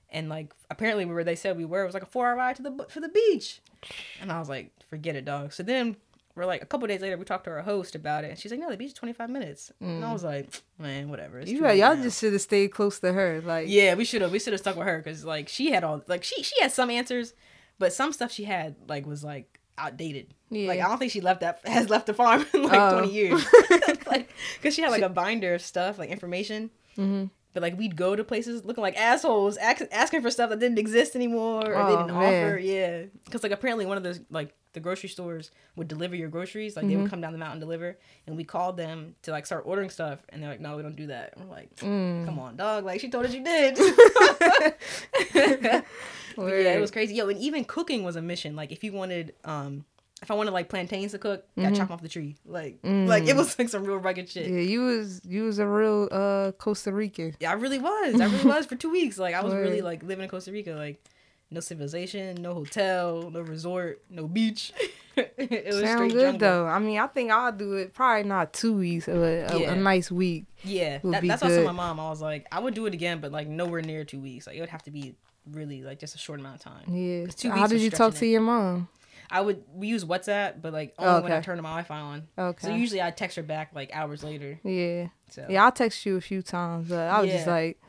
and like apparently where they said we were it was like a four hour ride to the for the beach, and I was like, forget it, dog. So then we're like a couple days later, we talked to our host about it, and she's like, no, the beach is 25 minutes, and I was like, man, whatever. Mm. You right, y'all now." just should have stayed close to her. Like yeah, we should have we should have stuck with her because like she had all like she she had some answers, but some stuff she had like was like outdated. Yeah. Like I don't think she left that *laughs* has left the farm in like Oh. 20 years. *laughs* *laughs* like because she had like a binder of stuff like information. Mhm. But like we'd go to places looking like assholes, ask, asking for stuff that didn't exist anymore or they Oh, didn't man. offer. Yeah, because like apparently one of those like the grocery stores would deliver your groceries. Like they Mm-hmm. would come down the mountain and deliver, and we called them to like start ordering stuff, and they're like, "No, we don't do that." And we're like, Mm. "Come on, dog! Like she told us you did." *laughs* *laughs* Yeah, it was crazy. Yo, and even cooking was a mission. Like if you wanted, um, if I wanted like plantains to cook, got chop 'em off the tree. Like, like it was like some real rugged shit. Mm-hmm. Yeah, you was you was a real uh Costa Rican. Yeah, I really was. I really *laughs* was for two weeks. Like I was really like living in Costa Rica. Like no civilization, no hotel, no resort, no beach. *laughs* it was Sound straight good jungle. though. I mean, I think I'll do it. Probably not two weeks, but a, Yeah. a nice week. Yeah, that, that's also my mom. I was like, I would do it again, but like nowhere near two weeks. Like it would have to be really like just a short amount of time. Yeah. How did you talk to it. your mom? I would we use WhatsApp, but like only when I turn my Wi-Fi on. Okay. So usually I text her back like hours later. yeah. So Yeah, I'll text you a few times, but I was just like,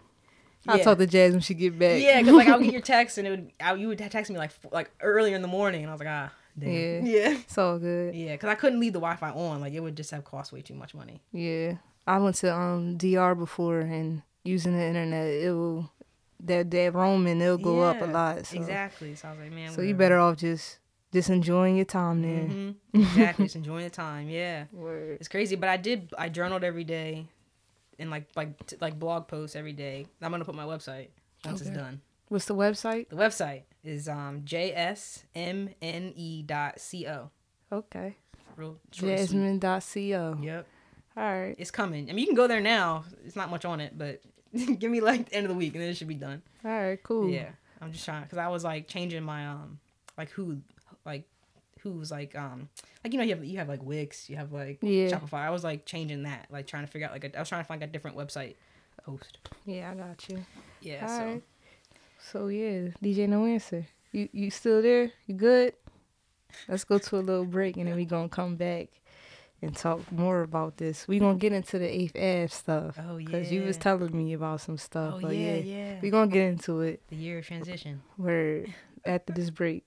I'll Yeah. talk to Jazz when she get back. Yeah, because like I would get *laughs* your text and it would I, you would text me like like earlier in the morning and I was like ah damn Yeah. *laughs* yeah it's all good. yeah because I couldn't leave the Wi-Fi on like it would just have cost way too much money. Yeah. I went to um DR before and using the internet, it will that that roaming it'll go up a lot. So, Exactly. So I was like man. so you better off just just enjoying your time there. hmm exactly. Just enjoying the time. Yeah. *laughs* Word. It's crazy, but I did. I journaled every day, and like like t- like blog posts every day. I'm gonna put my website once Okay. it's done. What's the website? The website is um jsmne E dot co. Okay. Real and sweet. Jasmine.co. Yep, All right. it's coming. I mean, you can go there now. It's not much on it, but *laughs* give me like the end of the week, and then it should be done. All right, cool. Yeah, I'm just trying because I was like changing my um like who who's like um like you know you have you have like Wix, you have like Yeah. Shopify. I was like changing that, like trying to figure out like a, I was trying to find a different website host. Yeah, I got you. Yeah, All so right. So yeah, DJ No Answer. You you still there? You good? Let's go to a little break and then we gonna come back and talk more about this. We gonna get into the eighth Ave stuff. Oh, yeah. Cause you was telling me about some stuff. oh yeah, yeah, yeah. we gonna get into it. the year of transition. Where after this break.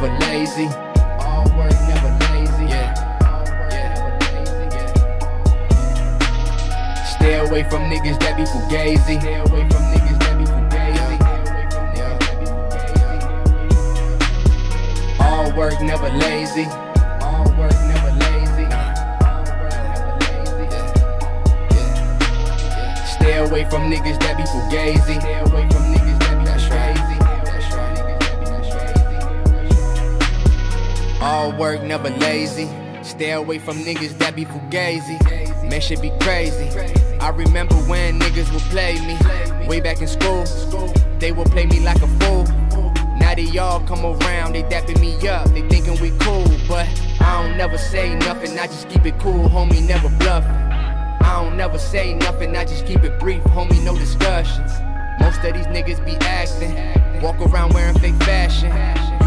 Never lazy. All work, never lazy. Yeah. Yeah. Stay away from niggas that be fugazi. Stay away from niggas that be fugazi. Yeah. All work, never lazy. All work, never lazy. Stay away from niggas that be fugazi. Stay away from niggas All work, never lazy. Stay away from niggas that be fugazi. Man, shit be crazy. I remember when niggas would play me. Way back in school, they would play me like a fool. Now they all come around, they dapping me up, they thinking we cool. But I don't never say nothing, I just keep it cool, homie, never bluffing. I don't never say nothing, I just keep it brief, homie, no discussions. Most of these niggas be acting, walk around wearing fake fashion.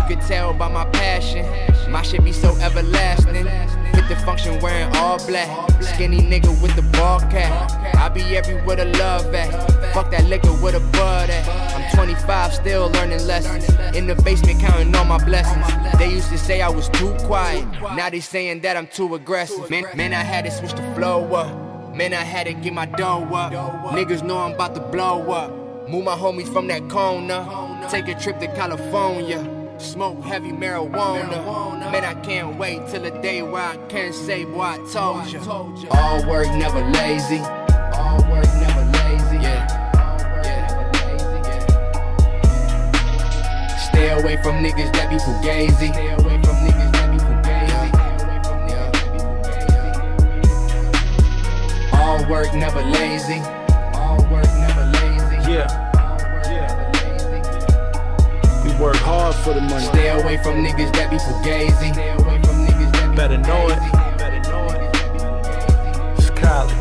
Can tell by my passion, my shit be so everlasting. Hit the function wearing all black, skinny nigga with the ball cap. I be everywhere the love at, fuck that liquor with a bud at. I'm 25, still learning lessons. In the basement counting all my blessings. They used to say I was too quiet, now they saying that I'm too aggressive. Man, man I had to switch the flow up. Man, I had to get my dough up. Niggas know I'm about to blow up. Move my homies from that corner. Take a trip to California. Smoke heavy marijuana. Man, I can't wait till the day where I can say, boy, I told you. All work, never lazy. All work, never lazy. Yeah. Stay away from niggas that be fugazi. Stay away from niggas that be fugazi. All work, never lazy. All work, never lazy. Yeah. Work hard for the money. Stay away from niggas that be fugazi. Stay away from niggas that be Better know it. fugazi. It's college. It's college.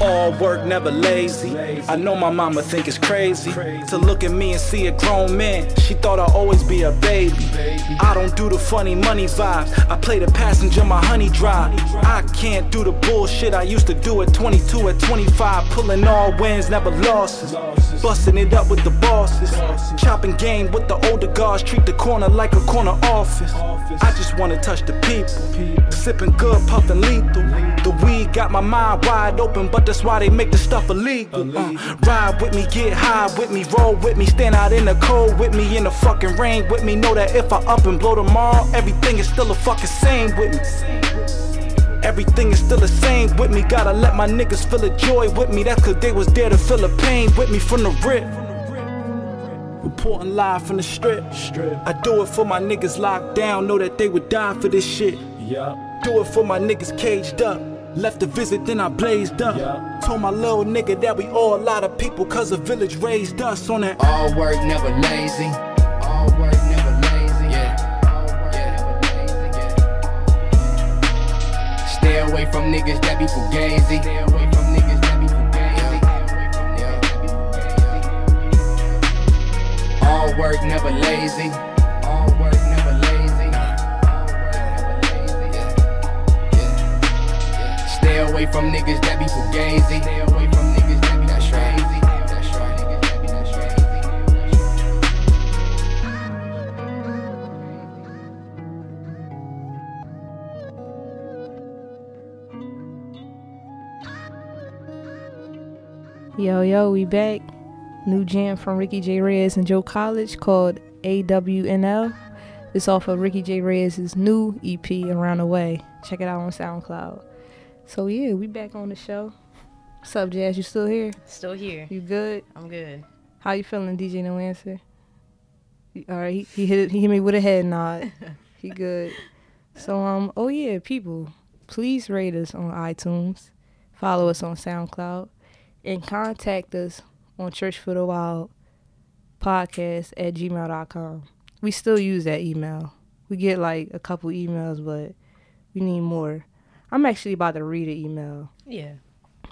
All work, never lazy. I know my mama think it's crazy to look at me and see a grown man. She thought I'd always be a baby. I don't do the funny money vibes. I play the passenger, my honey drive. I can't do the bullshit I used to do at 22, at 25. Pulling all wins, never losses. Busting it up with the bosses. Chopping game with the older guards. Treat the corner like a corner office. I just wanna touch the people. Sipping good, puffing lethal. The weed got my mind wide open, but that's why they make the stuff illegal. Uh, ride with me, get high with me, roll with me, stand out in the cold with me, in the fucking rain with me. Know that if I up and blow tomorrow, everything is still a fucking same with me. Everything is still the same with me. Gotta let my niggas feel the joy with me. That's cause they was there to feel the pain with me from the rip. Reporting live from the strip. I do it for my niggas locked down. Know that they would die for this shit. Yeah. Do it for my niggas caged up. Left the visit, then I blazed up. Told my little nigga that we all a lot of people, cause the village raised us on that. All work, never lazy. All work, never lazy. Yeah. Yeah. Stay away from niggas that be fugazi. Stay away from niggas that be fugazi. Yeah. All work, never lazy. Away from niggas that be fugazi. Eh. Stay away from niggas that be. Right. That's crazy. Yo, yo, we back. New jam from Ricky J. Reyes and Joe College called AWNL. It's off of Ricky J. Reyes' new EP, Around the Way. Check it out on SoundCloud. So, yeah, we back on the show. What's up, Jazz? You still here? Still here. You good? I'm good. How you feeling, DJ No Answer? All right, he, he hit he hit me with a head nod. *laughs* he good. So um, oh yeah, people, please rate us on iTunes, follow us on SoundCloud, and contact us on Church for the Wild podcast at gmail.com. We still use that email. We get like a couple emails, but we need more. I'm actually about to read an email Yeah.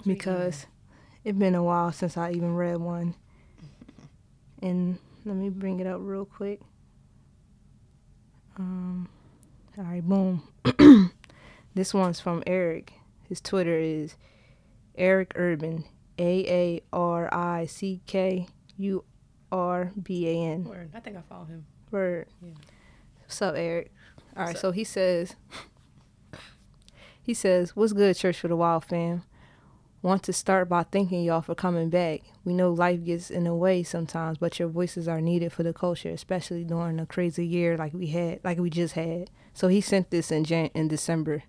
because it's been a while since I even read one. And let me bring it up real quick. Um, all right, boom. *coughs* this one's from Eric. His Twitter is Aarick Urban, A A R I C K U R B A N. Word. I think I follow him. Word. Yeah. What's up, Eric? All right, so he says, he says, "What's good, Church for the Wild fam? Want to start by thanking y'all for coming back. We know life gets in the way sometimes, but your voices are needed for the culture, especially during a crazy year like we had, like we just had." So he sent this in Jan- in December,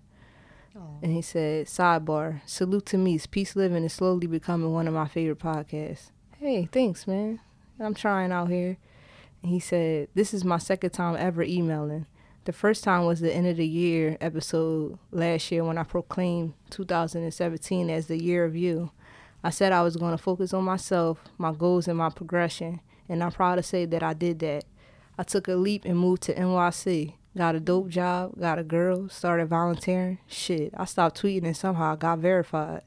Oh. and he said, "Sidebar: Salute to Meese. Peace Living is slowly becoming one of my favorite podcasts. Hey, thanks, man. I'm trying out here." And he said, This is my second time ever emailing. The first time was the end of the year episode last year when I proclaimed 2017 as the year of you. I said I was going to focus on myself, my goals, and my progression, and I'm proud to say that I did that. I took a leap and moved to NYC. Got a dope job, got a girl, started volunteering. Shit, I stopped tweeting and somehow I got verified.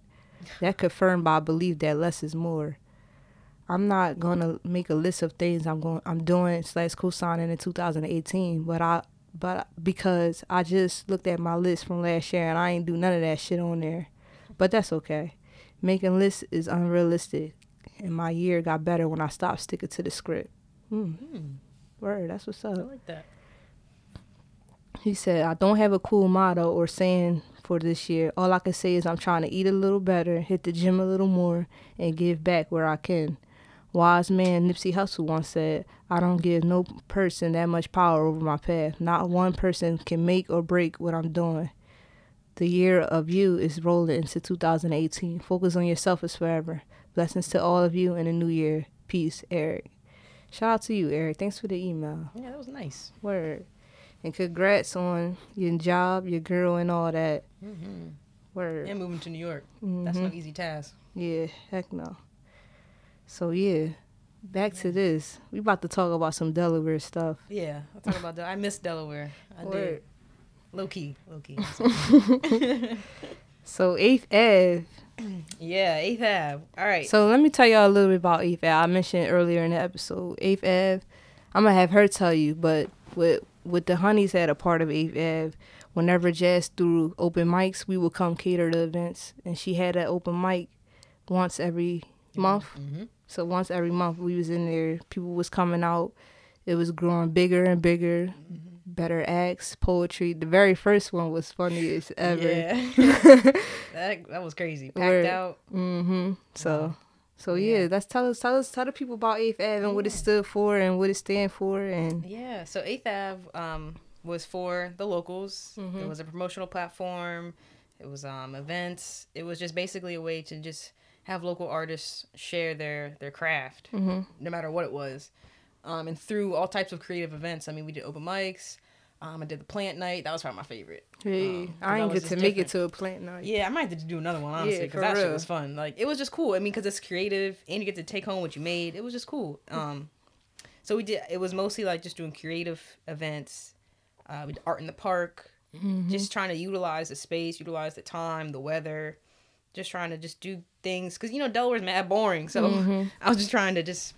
That confirmed my belief that less is more. I'm not gonna make a list of things I'm going I'm doing slash co-signing in 2018, but I but because I just looked at my list from last year and I ain't do none of that shit on there. But that's okay. Making lists is unrealistic, and my year got better when I stopped sticking to the script. Hmm. Word, that's what's I up. like that. He said, I don't have a cool motto or saying for this year. All I can say is I'm trying to eat a little better, hit the gym a little more, and give back where I can. Wise man Nipsey Hussle once said, I don't give no person that much power over my path. Not one person can make or break what I'm doing. The year of you is rolling into 2018. Focus on yourself is forever. Blessings to all of you in the new year. Peace, Eric. Shout out to you, Eric. Thanks for the email. Yeah, that was nice. Word. And congrats on your job, your girl, and all that. Mm-hmm. Word. And moving to New York. That's no Mhm. easy task. Yeah, heck no. So yeah, back to this. We about to talk about some Delaware stuff. Yeah, I'll talk about that. I miss Delaware. I Word. did. Low key, low key. *laughs* So Eighth Ave Yeah, Eighth Ave. All right. So let me tell y'all a little bit about Eighth Ave. I mentioned earlier in the episode, Eighth Ave. I'm gonna have her tell you, but with with the honeys had a part of Eighth Ave. Whenever Jazz threw open mics, we would come cater the events, and she had an open mic once every month. Mm-hmm. So once every month, we was in there. People was coming out. It was growing bigger and bigger. Mm-hmm. Better acts, poetry. The very first one was funniest ever. Yeah. *laughs* that that was crazy. Packed Word. out. Mm-hmm. So, so yeah, Yeah. let's tell us, tell us, tell the people about Eighth Ave and what it stood for and what it stand for, and Yeah. So Eighth Ave um, was for the locals. Mm-hmm. It was a promotional platform. It was um, events. It was just basically a way to just have local artists share their their craft, Mm-hmm. no matter what it was. Um, and through all types of creative events. I mean, we did open mics. Um, I did the plant night. That was probably my favorite. hey, Um, I ain't get to just make it to a plant night. Yeah, I might have to do another one honestly because for that shit was fun. Like it was just cool. I mean, because it's creative and you get to take home what you made. It was just cool. Um, so we did. It was mostly like just doing creative events. Uh, we did art in the park. Mm-hmm. Just trying to utilize the space, utilize the time, the weather. Just trying to just do things because you know Delaware's mad boring. So Mm-hmm. *laughs* I was just trying to just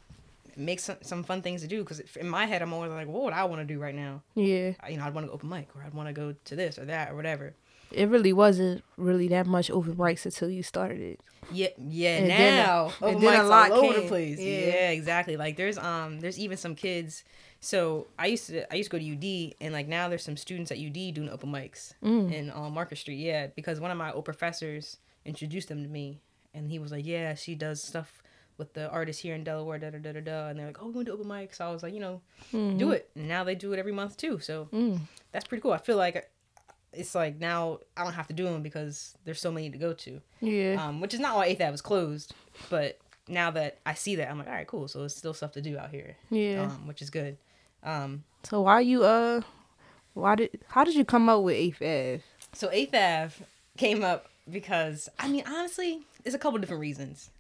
make some, some fun things to do because in my head I'm always like, what would I want to do right now? Yeah, You know, I'd want to go open mic or I'd want to go to this or that or whatever. it really wasn't really that much open mics until you started. It. Yeah, yeah. And then- now and open then a lot all over the place. Yeah. Yeah. exactly. Like there's um there's even some kids. So I used to I used to go to UD and like now there's some students at UD doing open mics Mm. in um, Market Street. Yeah, because one of my old professors introduced them to me, and he was like, "Yeah, she does stuff." With the artists here in Delaware, da da da da da, and they're like, "Oh, we want to open mics." So I was like, you know, do it. And now they do it every month too. So Mm. that's pretty cool. I feel like it's like now I don't have to do them because there's so many to go to Yeah, um, which is not why Eighth Ave was closed. But now that I see that, I'm like, all right, cool. So there's still stuff to do out here, yeah. um, which is good. Um, so why you uh, why did how did you come up with Eighth Ave? so Eighth Ave came up because I mean, honestly, there's a couple different reasons.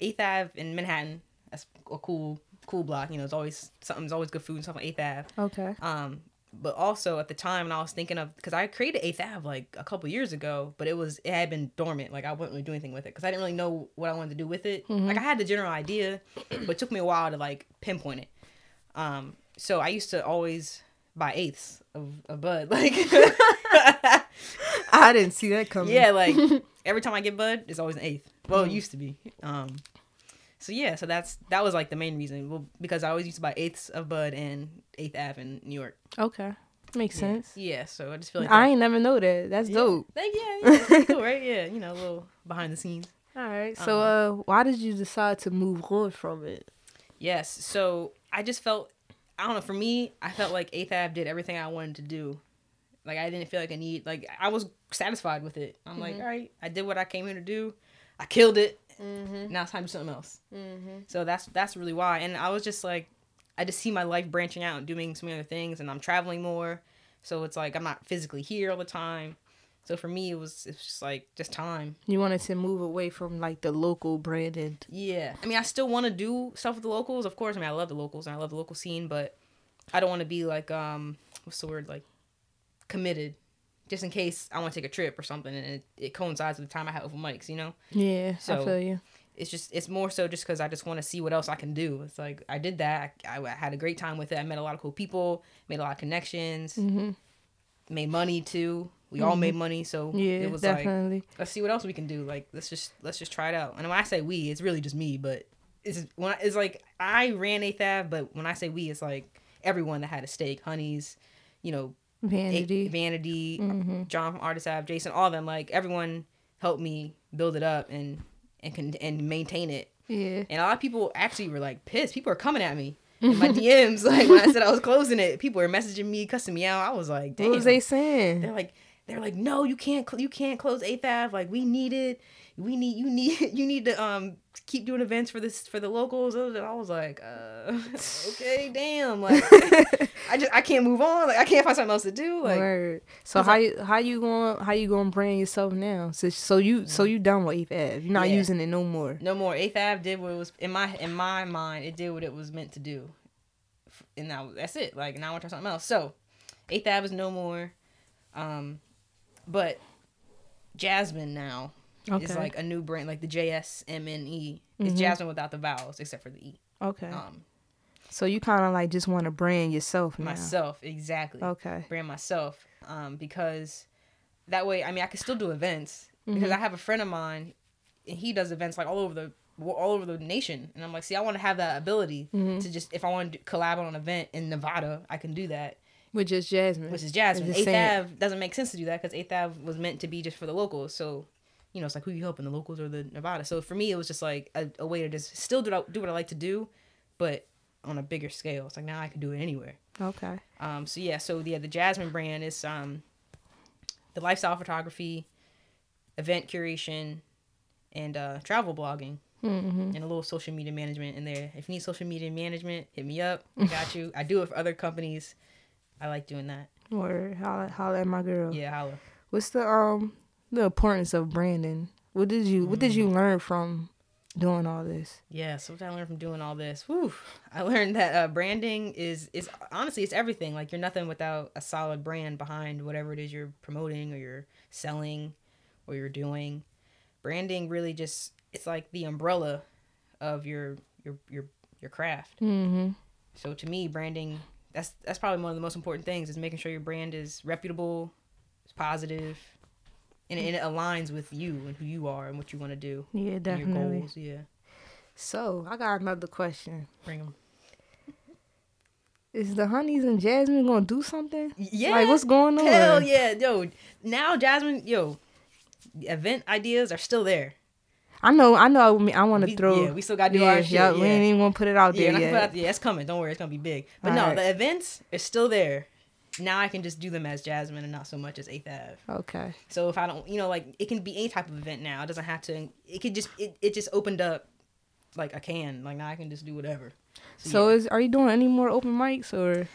Eighth Ave in Manhattan, that's a cool, cool block. You know, it's always something's always good food and stuff on Eighth Ave. Okay. Um, but also at the time, and I was thinking of because I created Eighth Ave like a couple years ago, but it was it had been dormant. Like I wasn't really doing anything with it because I didn't really know what I wanted to do with it. Like I had the general idea, but it took me a while to like pinpoint it. Um, so I used to always buy eighths of, of bud, like *laughs* *laughs* I didn't see that coming. yeah, like *laughs* every time I get bud, it's always an eighth. Well, it used to be. Um, so yeah, so that's that was like the main reason. Well, because I always used to buy eighths of bud in Eighth Ave in New York. Okay. Makes sense. Yeah, so I just feel like I that- ain't never know that. That's dope. Like, yeah, yeah, cool, right? Yeah, you know, a little behind the scenes. *laughs* All right. So uh, why did you decide to move on from it? Yes, so I just felt, I don't know, for me, I felt like Eighth Ave did everything I wanted to do. Like, I didn't feel like I need, like, I was satisfied with it. I'm like, mm-hmm. all right, I did what I came here to do. I killed it. Mm-hmm. Now it's time to do something else. Mm-hmm. So that's that's really why. And I was just like, I just see my life branching out and doing so many other things, and I'm traveling more. So it's like I'm not physically here all the time. So for me, it was it's just like just time. You wanted to move away from like the local branded. Yeah. I mean, I still want to do stuff with the locals, of course. I mean, I love the locals and I love the local scene, but I don't want to be like, um, what's the word? Like, committed. Just in case I want to take a trip or something and it, it coincides with the time I have open mics, you know? Yeah, I feel you. It's just, it's more so just because I just want to see what else I can do. It's like, I did that. I, I had a great time with it. I met a lot of cool people, made a lot of connections, Mm-hmm. made money too. We all made money. So Yeah, it was like, definitely. let's see what else we can do. Like let's just let's just try it out. And when I say we, it's really just me, but it's when I, it's like I ran Ave, but when I say we, it's like everyone that had a stake, Honeys, you know, A- Vanity. Vanity, Mm-hmm. John from Artist Ave, Jason, all of them. Like everyone helped me build it up and and can and maintain it. yeah. And a lot of people actually were like pissed. People are coming at me. In my *laughs* DMs, like when I said I was closing it, people were messaging me, cussing me out. I was like, damn. What was they saying? They're like, they're like, no, you can't, cl- you can't close Ave. Like, we need it. We need, you need, *laughs* you need to um keep doing events for this for the locals. And I was like, uh, okay, *laughs* damn. Like, I just, I can't move on. Like, I can't find something else to do. Like, Word. So how you how you going how you going to brand yourself now? So so you so you done with Eighth Ave. You're not Yeah. using it no more. no more. Eighth Ave did what it was in my in my mind. It did what it was meant to do, and now that's it. Like now I want to try something else. So, Eighth Ave is no more. Um, but Jasmine now Okay. It's like a new brand, like the JSMNE. It's Mhm. Jasmine without the vowels, except for the E. Okay. Um, so you kind of like just want to brand yourself now. myself, exactly. Okay. Brand myself. Um, because that way, I mean, I can still do events because Mhm. I have a friend of mine, and he does events like all over the all over the nation, and I'm like, see, I want to have that ability Mhm. to just if I want to collab on an event in Nevada, I can do that. With just Jasmine. which is Jasmine. Eighth. Ave doesn't make sense to do that because Eighth Ave was meant to be just for the locals. So, you know, it's like who you helping, the locals or the Nevada. So for me, it was just like a, a way to just still do, do what I like to do, but on a bigger scale. It's like now I can do it anywhere. Okay. Um, so yeah, so yeah, the Jasmine brand is um, the lifestyle photography, event curation, and uh, travel blogging. Mm-hmm. And a little social media management in there. If you need social media management, hit me up. I *laughs* got you. I do it for other companies. I like doing that. Or holla, holla at my girl. Yeah, holla. What's the um the importance of branding? What did you What did Mm. you learn from doing all this? Yeah, so what did I learned from doing all this? Whew. I learned that uh, branding is is honestly it's everything. Like you're nothing without a solid brand behind whatever it is you're promoting or you're selling or you're doing. Branding really just it's like the umbrella of your your your your craft. Mm-hmm. So to me, branding that's that's probably one of the most important things is making sure your brand is reputable, it's positive, and, it- and it aligns with you and who you are and what you want to do. Yeah, and Your definitely. goals, yeah. So I got another question. Bring them. Is the honeys and Jasmine gonna do something? Yeah. Like what's going on? Hell yeah, yo. Now Jasmine, yo, event ideas are still there. I know. I know. I, mean, I want to throw. yeah, we still gotta do yeah, our shit, yeah, We ain't even gonna put it out Yeah, there *laughs* not yet. out, yeah, it's coming. Don't worry, it's gonna be big. But no, Alright. the events are still there. Now I can just do them as Jasmine and not so much as Eighth Ave. Okay. So if I don't, you know, like it can be any type of event now. It doesn't have to. It could just. It, it just opened up like I can. Like now I can just do whatever. So yeah. is are you doing any more open mics or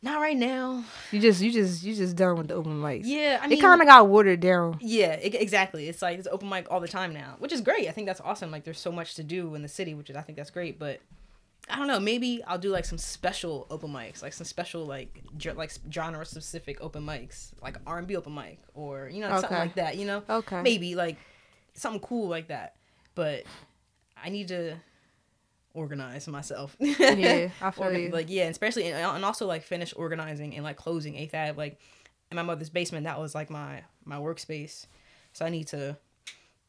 not right now. you just you just you just done with the open mics? Yeah, I mean, it kind of got watered down. Yeah, e- exactly. It's like it's open mic all the time now, which is great. I think that's awesome. Like there's so much to do in the city, which is I think that's great. But I don't know. Maybe I'll do like some special open mics, like some special like ge- like genre specific open mics, like R and B open mic, or you know something like that. You know, Okay. maybe like something cool like that. But I need to organize myself. *laughs* Yeah, I feel Organ- you. Like yeah, and especially and, and also like finish organizing and like closing Eighth Ave. Like in my mother's basement, that was like my my workspace. So I need to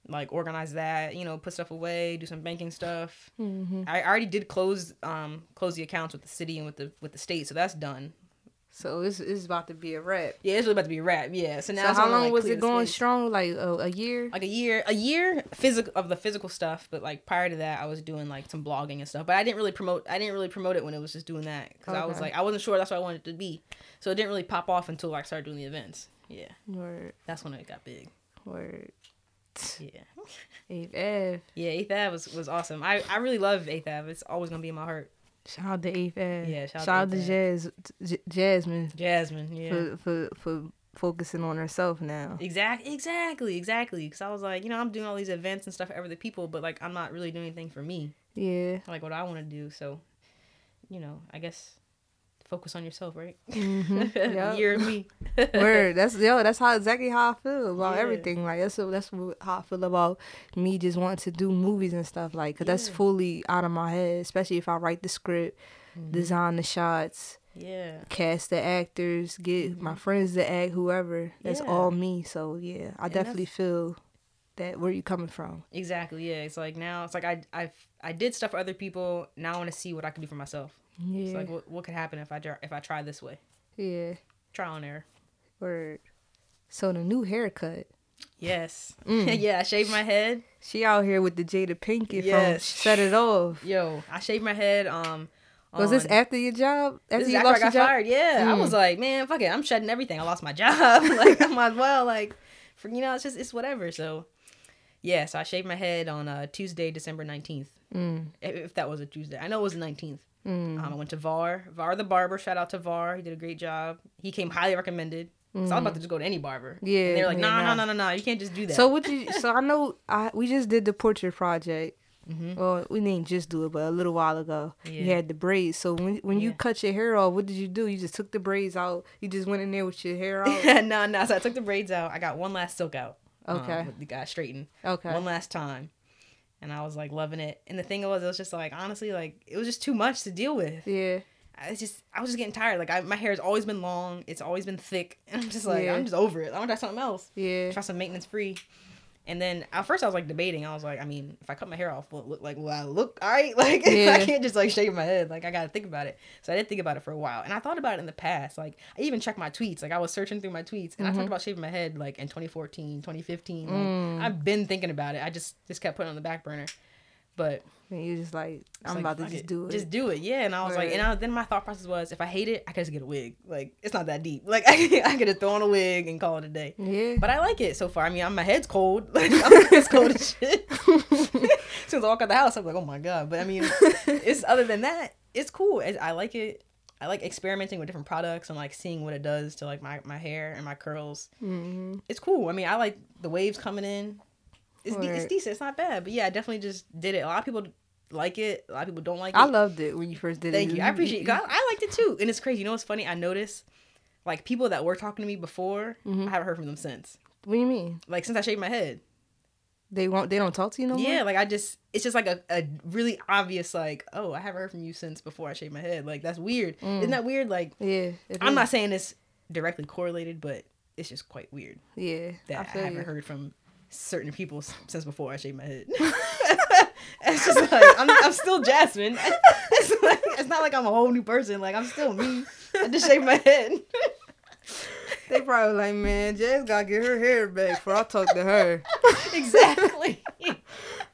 like organize that. You know, put stuff away, do some banking stuff. hmm I already did close um close the accounts with the city and with the with the state, so that's done. So it's it's about to be a wrap. Yeah, it's really about to be a wrap. Yeah. So now So how long like, was it going space. strong? Like a, a year? like a year a year physical of the physical stuff but like prior to that i was doing like some blogging and stuff but i didn't really promote i didn't really promote it when it was just doing that because i was like i wasn't sure that's what i wanted it to be so it didn't really pop off until i started doing the events yeah Word, that's when it got big word. Yeah Ave Ave. yeah eighth ave was, was awesome i i really love eighth ave it's always gonna be in my heart Shout out to Ave Ave. Yeah, shout out shout to out to Ave Jazz, J- Jasmine jasmine yeah for, for for focusing on herself now. Exactly, exactly, exactly. Because I was like, you know, I'm doing all these events and stuff for other people, but like, I'm not really doing anything for me. Yeah. like what I want to do. So, you know, I guess focus on yourself, right? Mhm. *laughs* Yup. You're me. *laughs* Word. That's yo. That's how exactly how I feel about Yeah. everything. Like that's that's how I feel about me just wanting to do movies and stuff. Like, cause that's fully out of my head. Especially if I write the script, Mm-hmm. design the shots, Yeah. cast the actors, get my friends to act, whoever. That's Mm-hmm. Yeah. all me. So yeah, I And definitely feel that where you coming from. Exactly. Yeah. It's like now it's like I I I did stuff for other people. Now I want to see what I can do for myself. It's Yeah. like what what could happen if I try, if I try this way. yeah. Trial and error. Word. So the new haircut. Yes. Mm. *laughs* yeah. I shaved my head. She out here with the Jada Pinkett Yes. from Set It Off. Yo, I shaved my head. Um. Was this after your job? After This you after I got your job? fired. Yeah, I Mm. was like, man, fuck it, I'm shedding everything. I lost my *laughs* job. *laughs* like, I might as well, like, for you know, it's just it's whatever. So, yeah, so I shaved my head on uh, Tuesday, December nineteenth. Mm. If, if that was a Tuesday, I know it was the nineteenth. Mm. Um, I went to Var, Var the barber. Shout out to Var. He did a great job. He came highly recommended. So I was about to just go to any barber. Mm. Yeah, and they're like, yeah, nah, nah. no, no, no, no, you can't just do that. So what you? So I know I we just did the portrait project. Mhm. Well, we didn't just do it, but a little while ago, you had the braids. So when when you cut your hair off, what did you do? You just took the braids out. You just went in there with your hair out. no, no. So I took the braids out. I got one last silk out. um, Okay. the guy straightened Okay. one last time, and I was like loving it. And the thing was, it was just like honestly, like it was just too much to deal with. yeah. I just I was just getting tired. Like I, my hair has always been long. It's always been thick. *laughs* And I'm just like Yeah. I'm just over it. I want to try something else. Yeah. Try some maintenance free. And then at first I was like debating. I was like, I mean, if I cut my hair off, will it look like will I look all right? *laughs* Like *laughs* Yeah. I can't just like shave my head. Like I gotta think about it. So I did think about it for a while. And I thought about it in the past. Like I even checked my tweets. Like I was searching through my tweets and I Mm-hmm. talked about shaving my head like in 2014, 2015. Like, Mm. I've been thinking about it. I just just kept putting it on the back burner. But And you just like, I'm like, about to just it. do it. Just do it, yeah. And I was like, and I, then my thought process was, if I hate it, I could just get a wig. Like it's not that deep. Like I, *laughs* I could just throw on a wig and call it a day. yeah. But I like it so far. I mean, I'm, my head's cold. Like *laughs* I'm, it's cold as *laughs* shit. as soon as I walk out the house, I'm like, oh my god. But I mean, it's other than that, it's cool. It's, I like it. I like experimenting with different products and like seeing what it does to like my, my hair and my curls. hmm It's cool. I mean, I like the waves coming in. It's, de- it's decent. It's not bad. But yeah, I definitely just did it. A lot of people like it. A lot of people don't like it. I loved it when you first did Thank it. Thank you. I appreciate it. I, I liked it too. And it's crazy. You know what's funny? I noticed like people that were talking to me before, Mm-hmm. I haven't heard from them since. What do you mean? Like since I shaved my head. They won't. They don't talk to you no more. Yeah, like I just it's just like a, a really obvious like, oh, I haven't heard from you since before I shaved my head. Like that's weird. Isn't that weird? Like Yeah. I'm is. not saying it's directly correlated, but it's just quite weird Yeah. that I I haven't you. heard from certain people since before I shaved my head. *laughs* it's just like I'm, I'm still Jasmine. *laughs* It's, like, it's not like I'm a whole new person. Like I'm still me. I just shaved my head. *laughs* They probably like, man, Jazz gotta get her hair back before I talk to her. exactly.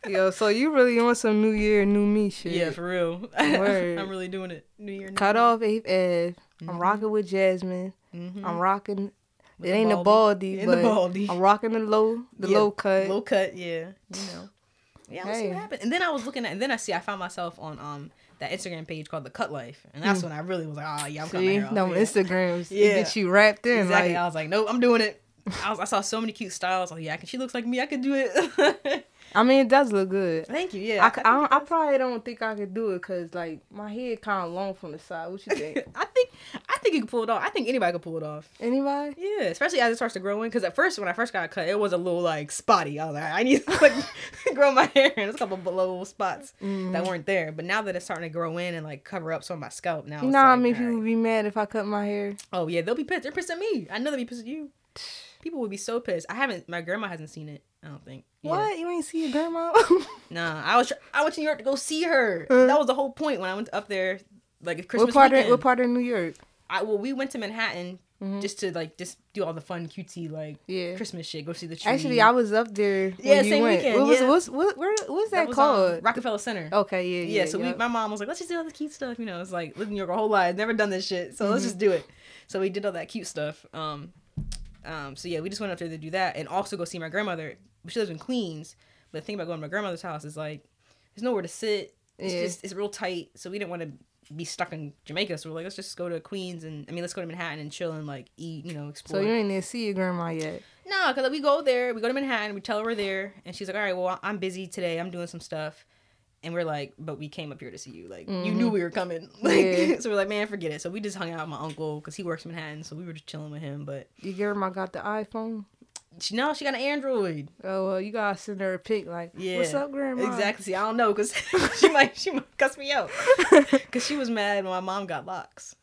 Yo, so you really on some New Year, new me shit? yeah, for real. Word. I'm really doing it. New Year. New Cut off Eighth Ave. Mm-hmm. I'm rocking with Jasmine. I'm rocking. It the ain't a baldy, In the but baldy. I'm rocking the low, the Yeah, low cut. Low cut, yeah. You know. Yeah, see Hey. what happens. And then I was looking at, and then I see I found myself on um that Instagram page called the Cut Life, and that's when I really was like, oh yeah, I'm cutting my hair off. no yeah. Instagrams. Yeah. Get you wrapped in. Exactly. I was like, nope, I'm doing it. I, was, I saw so many cute styles. Like, yeah, I can, she looks like me. I could do it. *laughs* I mean, it does look good. Thank you. Yeah, I, I, don't, I probably don't think I could do it because like my head kind of long from the side. What you *laughs* think? I think I think you can pull it off. I think anybody could pull it off. Anybody? Yeah, especially as it starts to grow in. Because at first, when I first got cut, it was a little like spotty. I was like, I need to like *laughs* grow my hair. And there's a couple of little spots that mm. weren't there. But now that it's starting to grow in and like cover up some of my scalp, now You it's know how like, many all people right. would be mad if I cut my hair? Oh yeah, they'll be pissed. They're pissed at me. I know they'll be pissed at you. People would be so pissed. I haven't. My grandma hasn't seen it. I don't think. Yeah. What? You ain't see your grandma? *laughs* Nah, I was. I went to New York to go see her. that was the whole point when I went up there. Like Christmas what part weekend. of what part of New York? I well, we went to Manhattan just to like just do all the fun cutesy like Yeah. Christmas shit. Go see the tree. Actually, I was up there. When Yeah, you same went. weekend, What was yeah. what's what where what's that, was, um, called? Rockefeller Center. okay, yeah, yeah, yeah. so we, my mom was like, let's just do all the cute stuff, you know. It's like living New York our whole life, never done this shit, so Mm-hmm. let's just do it. So we did all that cute stuff. Um, um, so yeah, we just went up there to do that and also go see my grandmother. She lives in Queens, but the thing about going to my grandmother's house is like, there's nowhere to sit. It's Yeah. just it's real tight, so we didn't want to be stuck in Jamaica. So we're like, let's just go to Queens and I mean, let's go to Manhattan and chill and like eat, you know, explore. so you ain't even see your grandma yet. No, because we go there, we go to Manhattan, we tell her we're there, and she's like, all right, well, I'm busy today, I'm doing some stuff. And we're like, but we came up here to see you. Like, you knew mm-hmm. we were coming. *laughs* Like, Yeah. *laughs* so we're like, man, forget it. So we just hung out with my uncle because he works in Manhattan. So we were just chilling with him. But Your grandma got the iPhone. she, no, she got an Android. Oh well, you gotta send her a pic like, Yeah. what's up, grandma? Exactly. See, I don't know because *laughs* she might she might cuss me out because she was mad when my mom got locks.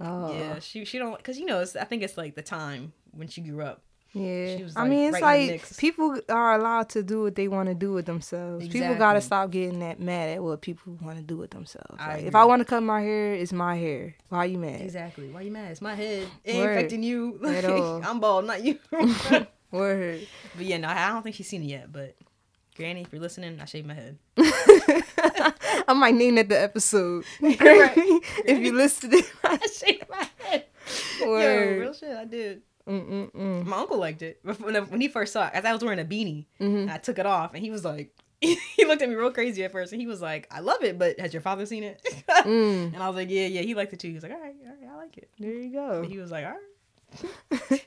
Oh Yeah, she she don't because you know it's, I think it's like the time when she grew up. Yeah, She was, I mean, it's right like people are allowed to do what they want to do with themselves. People gotta stop getting that mad at what people want to do with themselves. I Like, if. I want to cut my hair, it's my hair. Why are you mad? Exactly. Why are you mad? It's my head. It ain't Word. affecting you. All. *laughs* I'm bald, not you. *laughs* *laughs* Word. But yeah, no, I don't think she's seen it yet. But Granny, if you're listening, I shaved my head. I might name that the episode. Right. if you listen to it. I shaved my head. Yo, real shit, I did. Mm-mm-mm. My uncle liked it *laughs* when, he first saw it. As I was wearing a beanie, Mm-hmm. I took it off, and he was like, *laughs* he looked at me real crazy at first, and he was like, "I love it, but has your father seen it?" *laughs* Mm. And I was like, "Yeah, yeah." He liked it too. He was like, "All right, all right, I like it." There you go. And he was like, "All right."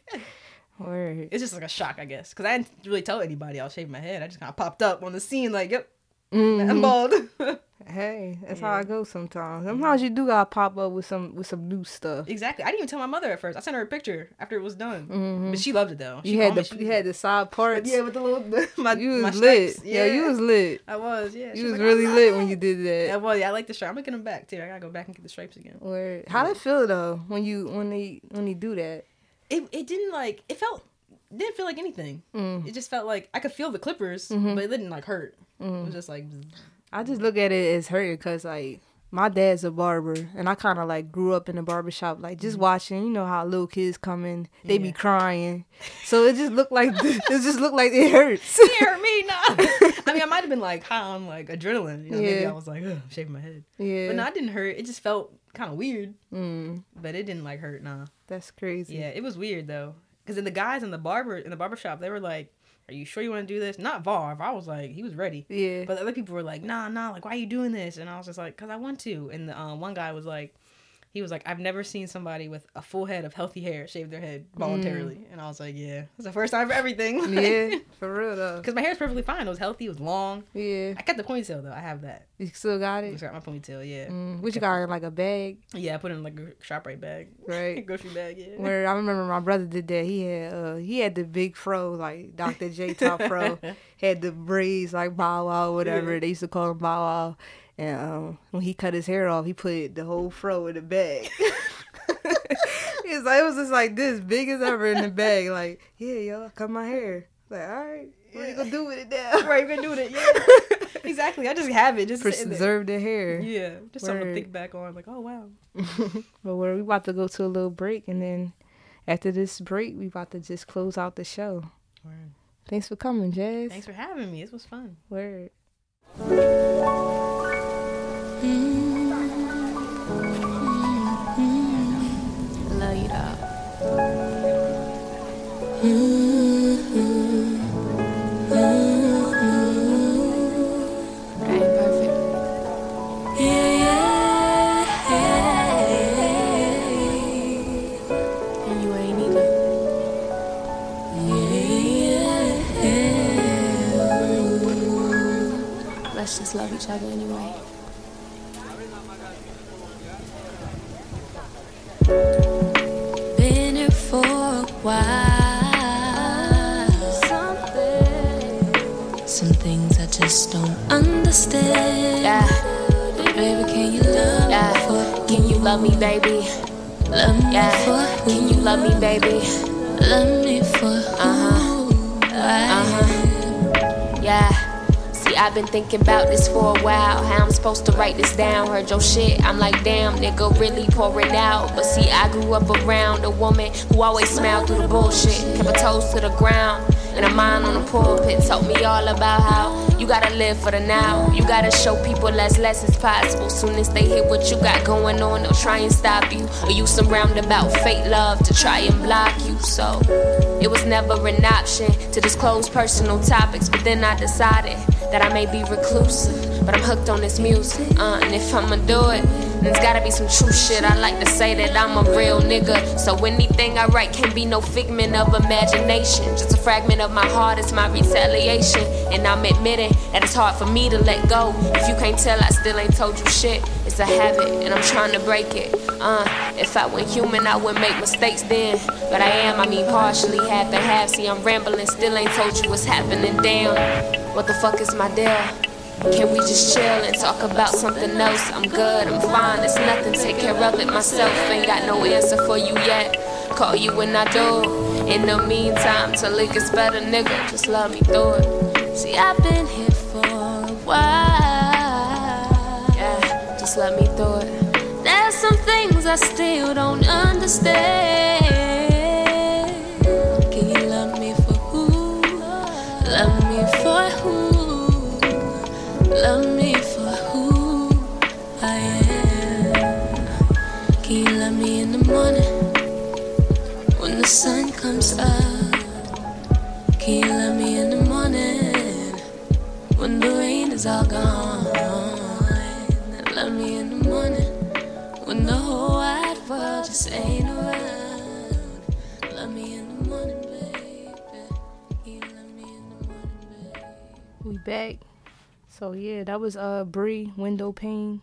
Word. It's just like a shock, I guess, because I didn't really tell anybody I was shaving my head. I just kind of popped up on the scene, like, "Yep, Mhm. I'm bald." Hey, that's how I go sometimes. Sometimes you do gotta pop up with some with some new stuff. Exactly. I didn't even tell my mother at first. I sent her a picture after it was done, but she loved it though. She Mm-hmm. You had the she you had the side parts. yeah with the little the, *laughs* my you my lit. stripes. Yeah. you was lit. I was. Yeah. She You was like, really lit love when you did that. Yeah, well, yeah, I like the stripe. I'm gonna get them back too. I gotta go back and get the stripes again. Word. How did it feel though when you when they when they do that? It it didn't like it felt didn't feel like anything. Mm. It just felt like I could feel the clippers, Mm-hmm. but it didn't like hurt. It was just like I just look at it as hurting because like my dad's a barber and I kind of like grew up in the barber shop like just watching you know how little kids come in they be crying so it just looked like *laughs* *laughs* it just looked like it hurts it hurt me nah. *laughs* I mean, I might have been like high on like adrenaline. You know, maybe Yeah. I was like Ugh, shaving my head, yeah but no, it didn't hurt. It just felt kind of weird, mm, but it didn't like hurt. Nah. that's crazy Yeah, it was weird though. Cause then the guys in the barber in the barber shop, they were like, "Are you sure you want to do this?" Not Var. I was like, he was ready. yeah But other people were like, "Nah, nah. Like, why are you doing this?" And I was just like, "Cause I want to." And the um, one guy was like, he was like, "I've never seen somebody with a full head of healthy hair shave their head voluntarily." And I was like, "Yeah, it's the first time for everything." Mm. yeah *laughs* for real though *laughs* Cause my hair's perfectly fine. It was healthy. It was long. yeah I kept the ponytail though. I have that. you still got it just got my ponytail. Yeah. mm, what you got in like a bag Yeah. I put it in like a ShopRite bag. right *laughs* Grocery bag. Yeah. Where I remember my brother did that. He had uh he had the big fro like Dr. J top fro. had the braids like Bow Wow, whatever Yeah. they used to call him Bow Wow. And um, when he cut his hair off, he put the whole fro in the bag. *laughs* It's like it was just like this big as ever in the bag. Like, yeah, yo, I cut my hair. Like, all right, what are you gonna do with it now? right, we're gonna do it. Yeah. *laughs* exactly. I just have it. Just. Preserve the hair. Yeah. Just something to think back on. Like, oh wow. *laughs* But we're we about to go to a little break, and then after this break, we about to just close out the show. Word. Thanks for coming, Jazz. Thanks for having me. This was fun. Word. Just love each other anyway. Just don't understand. Yeah. Baby, can you love me for Can you love me, baby? Love me yeah. for Can you love me, baby? Love me for Uh-huh. Uh-huh. Yeah. I've been thinking about this for a while. How I'm supposed to write this down. Heard your shit. I'm like, damn, nigga, really pour it out. But see, I grew up around a woman who always smiled through the bullshit. Kept her toes to the ground. And her mind on the pulpit taught me all about how you gotta live for the now. You gotta show people less less is possible. Soon as they hear what you got going on, they'll try and stop you. Or use some roundabout fake love to try and block you. So it was never an option to disclose personal topics. But then I decided that I may be reclusive, but I'm hooked on this music. Uh, and if I'ma do it, then it's gotta be some true shit. I like to say that I'm a real nigga. So anything I write can be no figment of imagination. Just a fragment of my heart, it's my retaliation. And I'm admitting that it's hard for me to let go. If you can't tell, I still ain't told you shit. It's a habit, and I'm trying to break it. Uh, if I were human, I would make mistakes then. But I am, I mean, partially half and half. See, I'm rambling, still ain't told you what's happening. Damn, what the fuck is my deal? Can we just chill and talk about something else? I'm good, I'm fine, it's nothing. Take care of it myself. Ain't got no answer for you yet. Call you when I do. In the meantime, till it gets better, nigga, just love me through it. See, I've been here for a while. Yeah, just let me through it. There's some things I still don't understand. Comes up? Can you love me in the morning when the rain is all gone? Love me in the morning when the whole wide world just ain't around. We back. So yeah, that was uh Bree Window Pane.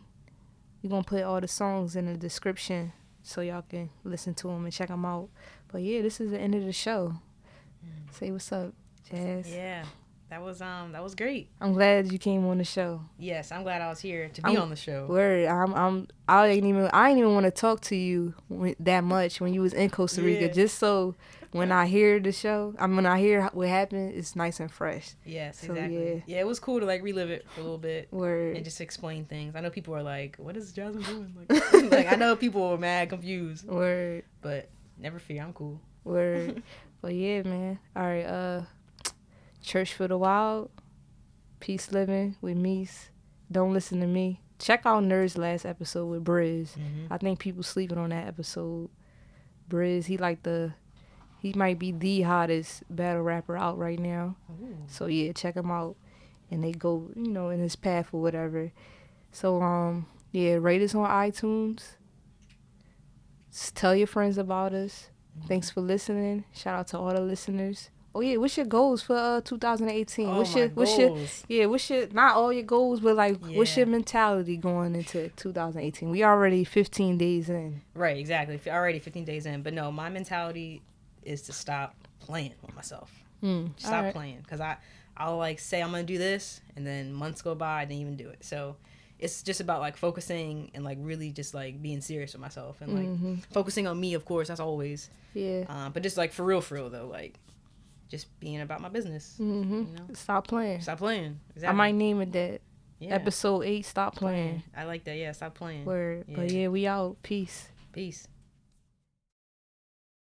We gonna put all the songs in the description so y'all can listen to them and check them out. But yeah, this is the end of the show. Say what's up, Jazz. Yeah, that was um that was great. I'm glad you came on the show. Yes, I'm glad I was here to be I'm- on the show. Word, I'm, I'm, I ain't even, I ain't even want to talk to you that much when you was in Costa Rica, Yeah. just so when I hear the show, I mean, when I hear what happened, it's nice and fresh. Yes, So, exactly. yeah. yeah. it was cool to like relive it for a little bit. Word, and just explain things. I know people are like, "What is Jasmine doing?" *laughs* Like, *laughs* like I know people are mad, confused, word, but never fear, I'm cool. word. *laughs* but yeah, man. All right, uh, Church for the Wild, Peace Living with Meese. Don't listen to me. Check out Nerd's last episode with Briz. I think people sleeping on that episode. Briz, he like the, he might be the hottest battle rapper out right now. So yeah, check him out, and they go, you know, in his path or whatever. So um, yeah, rate us on iTunes. Tell your friends about us. Thanks for listening. Shout out to all the listeners. Oh yeah, what's your goals for uh 2018? Oh, what's my your what's your yeah, what's your not all your goals, but like what's your mentality going into 2018? We already 15 days in. Right, exactly. Already 15 days in, but no, my mentality is to stop playing with myself. Mm, Stop alright. playing, cause I I'll like say I'm gonna do this, and then months go by, I didn't even do it. So it's just about like focusing and like really just like being serious with myself and like Mm-hmm. focusing on me, of course, that's always. Yeah. Um, but just like for real, for real though, like just being about my business. hmm You know, Stop playing. stop playing. Exactly. I might name it that. yeah. Episode eight. Stop playing. I like that. Yeah, stop playing. Word. But Yeah. yeah, we out. Peace. Peace.